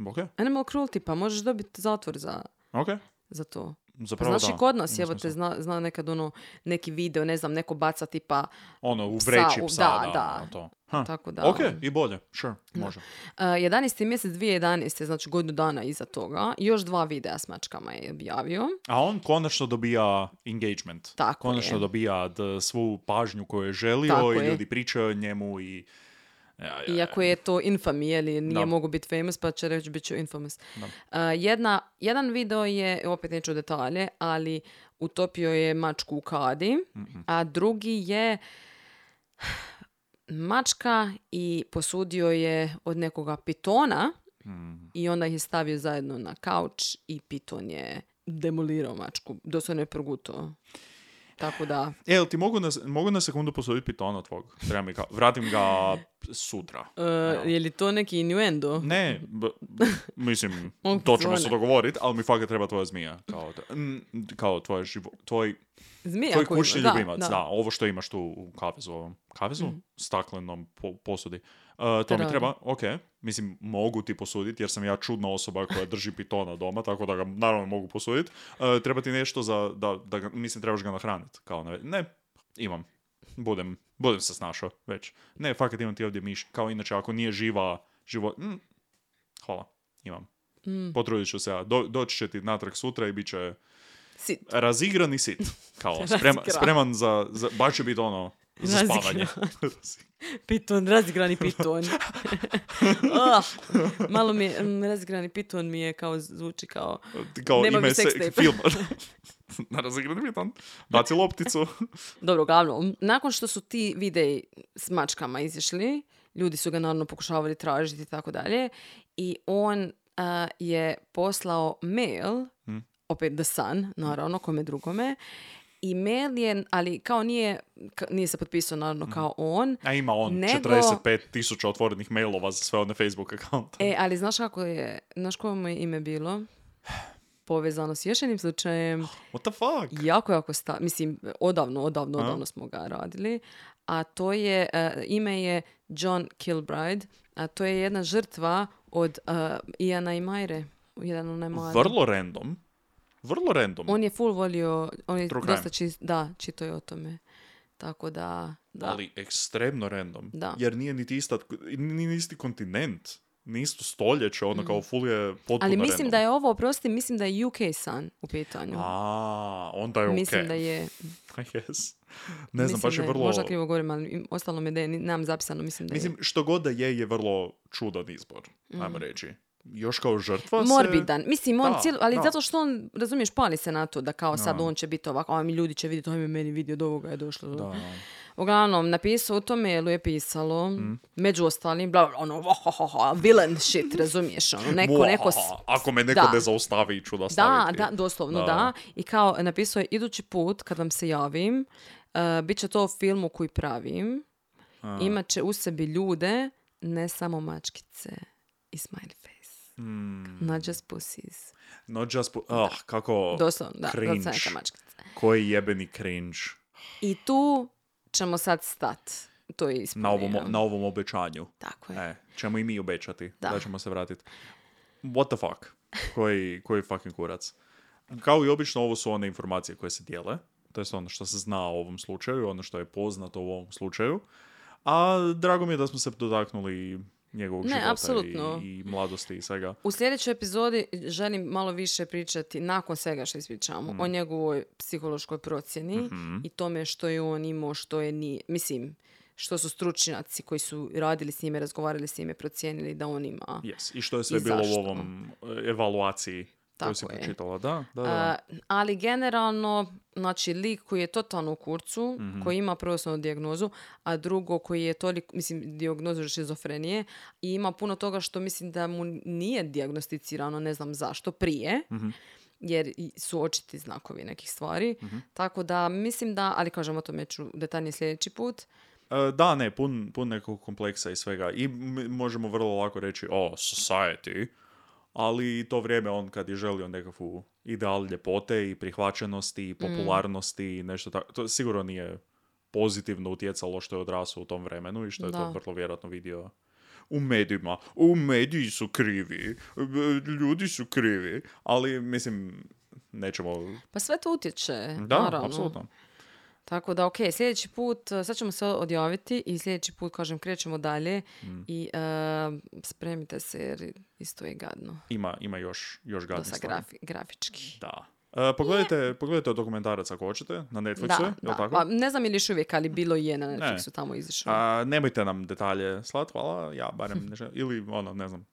Ok, Animal cruelty, pa možeš dobiti zatvor za, ok. za to. Zapravo Znaš da. i kod nas, evo te, zna, zna nekad ono, neki video, ne znam, neko baca tipa, Ono, u psa, vreći u- psa, da, da, da. ono to. Ha. tako da... Ok, i bolje, sure, može. Uh, 11. mjesec 2011. znači godinu dana iza toga, još dva videa s mačkama je objavio. A on konačno dobija engagement. Tako konačno je. dobija d- svu pažnju koju je želio Tako i je. ljudi pričaju o njemu i... Ja, ja, Iako je to infamy, ili nije Da. mogu biti famous, pa će reći bit ću infamous. Da. Uh, jedna, jedan video je, opet neću detalje, ali utopio je mačku u kadi, a drugi je mačka i posudio je od nekoga pitona Mm. i onda ih je stavio zajedno na kauč i piton je demolirao mačku. Doslovno je progutao. Tako da, E, ti mogu na, mogu na sekundu posuditi pitona tvog? Treba mi ga, vratim ga sutra. uh, je li to neki innuendo? Ne, b- b- mislim, to ćemo se dogovoriti, ali mi fakat treba tvoja zmija. Kao, t- mm, kao tvoj, živo, tvoj, Zmija tvoj kućni da, ljubimac. Da, da. ovo što imaš tu u kavezu. Kavezu? Staklenom po- posudi. Uh, to mi treba, ok. Mislim, mogu ti posuditi jer sam ja čudna osoba koja drži pitona doma, tako da ga naravno mogu posuditi. Uh, treba ti nešto za, da, da ga, mislim, trebaš ga nahraniti. Kao ne, ne, imam. Budem, budem se snašao već. Ne, fakat imam ti ovdje miš. Kao inače, ako nije živa, živo... Mm, hvala, imam. Mm. Potrudit ću se ja. Do, doći će ti natrag sutra i bit će Si- razigran i sit. Kao, sprema, spreman za, za... Baš će biti ono, za spavanje. Piton, razgrani piton. Ah, malo mi je, razgrani piton mi je kao, zvuči kao, kao Nema ime se, film. Na razigrani piton. Baci lopticu. dobro, uglavnom, nakon što su ti videi s mačkama izišli, ljudi su ga naravno pokušavali tražiti i tako dalje, i on a, je poslao mail, Hmm. opet The Sun, naravno, kome drugome, i mail je, ali kao nije, nije se potpisao naravno Hmm. kao on, A ima on Nego- 45 tisuća otvorenih mailova za sve one Facebook akaunte. E, ali znaš kako je, znaš koje mu je ime bilo? Povezano s još jednim slučajem. What the fuck? Jako, jako sta, mislim, odavno, odavno, A? odavno smo ga radili. A to je, e, ime je John Kilbride, a to je jedna žrtva od uh, Iana i Majre. Jedan onaj. Vrlo random. Vrlo random. On je full volio, on je True dosta čist, da, čito je o tome. Tako da, da. Ali ekstremno random. Da. Jer nije niti, ista, nije isti kontinent. Nije isto stoljeće, ono kao full je potpuno Mm. Ali mislim random. da je ovo, oprosti, mislim da je UK Sun u pitanju. A, onda je. Mislim da je, yes. Ne znam, mislim baš je vrlo... Možda krivo govorim, ali ostalo mi da je, ni- nemam zapisano, mislim da Mislim, što god da je, je vrlo čudan izbor, ajmo reći. Još kao žrtva je. se... Morbidan. Mislim, on Da, cijelo, ali da. zato što on, razumiješ, pali se na to da kao sad Da. on će biti ovako, a mi ljudi će vidjeti, oj meni vidio do ovoga je došlo. Da. Uglavnom, napisao u tom mailu je pisalo, Mm. među ostalim, bla, ono, vohohoho, villain shit, razumiješ, ono, neko, neko, Ako me neko Da. ne zaustavi, ću Da, nastaviti. da, doslovno Da. da. I kao napisao je idući put kad vam se javim, uh, bit će to o filmu koji pravim, imat će u sebi ljude, ne samo mačkice. I smiley face. Mm, Not just pussies. not just... pu- ah, kako... Doslovno, da, cringe. Koji jebeni cringe. I tu ćemo sad stat. To je Na ovom, ispunjeno. na ovom obećanju. Tako je. E, ćemo i mi obećati da, Da. ćemo se vratiti. What the fuck? Koji, koji fucking kurac? Kao i obično, ovo su one informacije koje se dijele. To je ono što se zna o ovom slučaju, ono što je poznato u ovom slučaju. A drago mi je da smo se dotaknuli njegovog Ne, života apsolutno. i, i mladosti i svega. U sljedećoj epizodi želim malo više pričati nakon svega što ispričamo Mhm. o njegovoj psihološkoj procjeni i tome što je on imao, što je nije. Mislim, što su stručnjaci koji su radili s njime, razgovarali s njime, procijenili da on ima. Yes. I što je sve bilo u zašto? ovom e, evaluaciji koju si Tako je. pročitala. Da, da, da. A, ali generalno, znači, lik koji je totalno u kurcu, Mhm. koji ima prvo osnovnu dijagnozu, a drugo koji je toliko, mislim, dijagnozu šizofrenije i ima puno toga što mislim da mu nije dijagnosticirano, ne znam zašto, prije. Mhm. jer su očiti znakovi nekih stvari. Tako da mislim da, ali kažem o tome ću detaljnije sljedeći put. E, Da, ne, pun, pun nekog kompleksa i svega. I m- možemo vrlo lako reći, o, society, ali to vrijeme on kad je želio nekakvu ideal ljepote i prihvaćenosti i popularnosti i nešto tako, to sigurno nije pozitivno utjecalo što je odrasao u tom vremenu i što je to Da. vrlo vjerojatno vidio u medijima. U mediji su krivi, ljudi su krivi, ali mislim, nećemo... Pa sve to utječe, Da, naravno. apsolutno. Tako da, ok, sljedeći put, uh, sad ćemo se odjaviti i sljedeći put, kažem, krećemo dalje Mm. i uh, spremite se jer isto je gadno. Ima, ima još, još Dosta stvari. grafi- grafički. Da. E, pogledajte, pogledajte dokumentarac ako hoćete, na Netflixu, Da, je, da. tako? Pa, ne znam ili još uvijek, ali bilo je na Netflixu tamo izašlo. A, nemojte nam detalje slat, hvala, ja barem ne želim. Ili, ono, ne znam,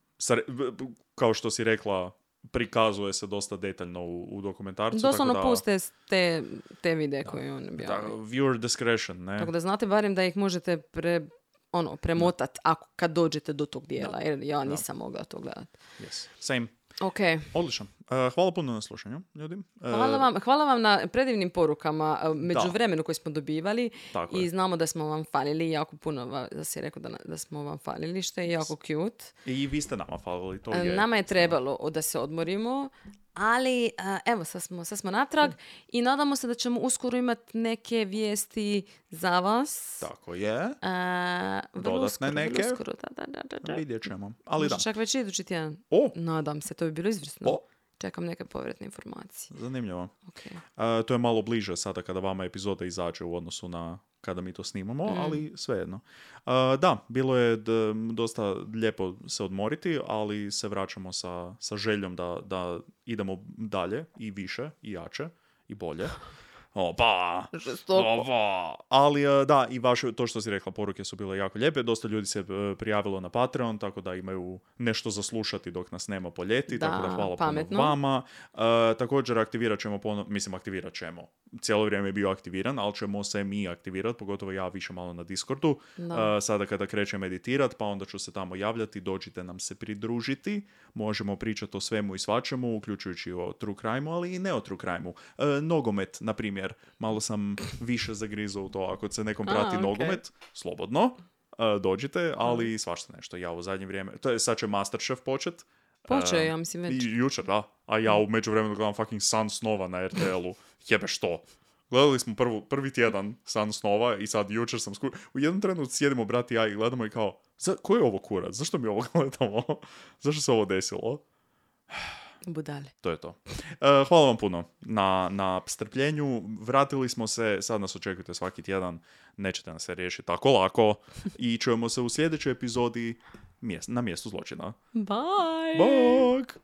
b- kao što si rekla, prikazuje se dosta detaljno u, u dokumentarcu. Doslovno tako da, puste te, te videe koje on Da, objavi. viewer discretion, ne? Tako da znate barem da ih možete pre, ono, premotat ako, kad dođete do tog dijela, jer ja nisam mogla to gledat. Yes. Same. Ok, Odlično. E, hvala puno na slušanju, ljudi. E, hvala vam, hvala vam na predivnim porukama e, među vremenu koje smo dobivali Tako i je. znamo da smo vam falili jako puno, da si rekao da, da smo vam falili, što je jako cute. I vi ste nama falili, to je. Nama je trebalo da se odmorimo, ali evo, sad smo, sad smo natrag i nadamo se da ćemo uskoro imati neke vijesti za vas. Tako je. E, Dodatne uskoro, neke. uskoro, da, da, da, da, da. Vidjet ćemo. Ali Možda da. čak već idući tjedan. O, Nadam se, to bi bilo izvrsno. o, Čekam neke povratne informacije. zanimljivo. Ok. A, to je malo bliže sada kada vama epizoda izađe u odnosu na kada mi to snimamo, ali svejedno. A, da, bilo je d- dosta lijepo se odmoriti, ali se vraćamo sa, sa željom da, da idemo dalje i više i jače i bolje. Opa! Žestoko. Opa! Ali e, da, i vaše, to što si rekla, poruke su bile jako lijepe. Dosta ljudi se e, prijavilo na Patreon, tako da imaju nešto za slušati dok nas nema po ljeti, tako da Da, hvala pametno. puno vama. E, također aktivirat ćemo, pono- mislim aktivirat ćemo, cijelo vrijeme je bio aktiviran, ali ćemo se mi aktivirati, pogotovo ja više malo na Discordu. Da. E, sada kada krećem editirat, pa onda ću se tamo javljati, dođite nam se pridružiti, možemo pričati o svemu i svačemu, uključujući o true crime ali i ne o true crime nogomet, na primjer, malo sam više zagrizao u to, ako se nekom A, prati ok. nogomet, slobodno, e, dođite, ali svašta nešto, ja u zadnje vrijeme, to je, sad će Masterchef počet, Počeo ja mislim već. i jučer, da. A ja u međuvremenu gledam fucking San Snova na RTL-u. Jebe što? Gledali smo prvu, prvi tjedan San Snova i sad jučer sam sku... U jednom trenutku sjedimo brat i ja i gledamo i kao, za, ko je ovo kurac? Zašto mi ovo gledamo? Zašto se ovo desilo? Budale. To je to. E, hvala vam puno na, na strpljenju. Vratili smo se, sad nas očekujete svaki tjedan. Nećete nas se riješiti tako lako. I čujemo se u sljedećoj epizodi na mjestu zločina. Bye! Bog!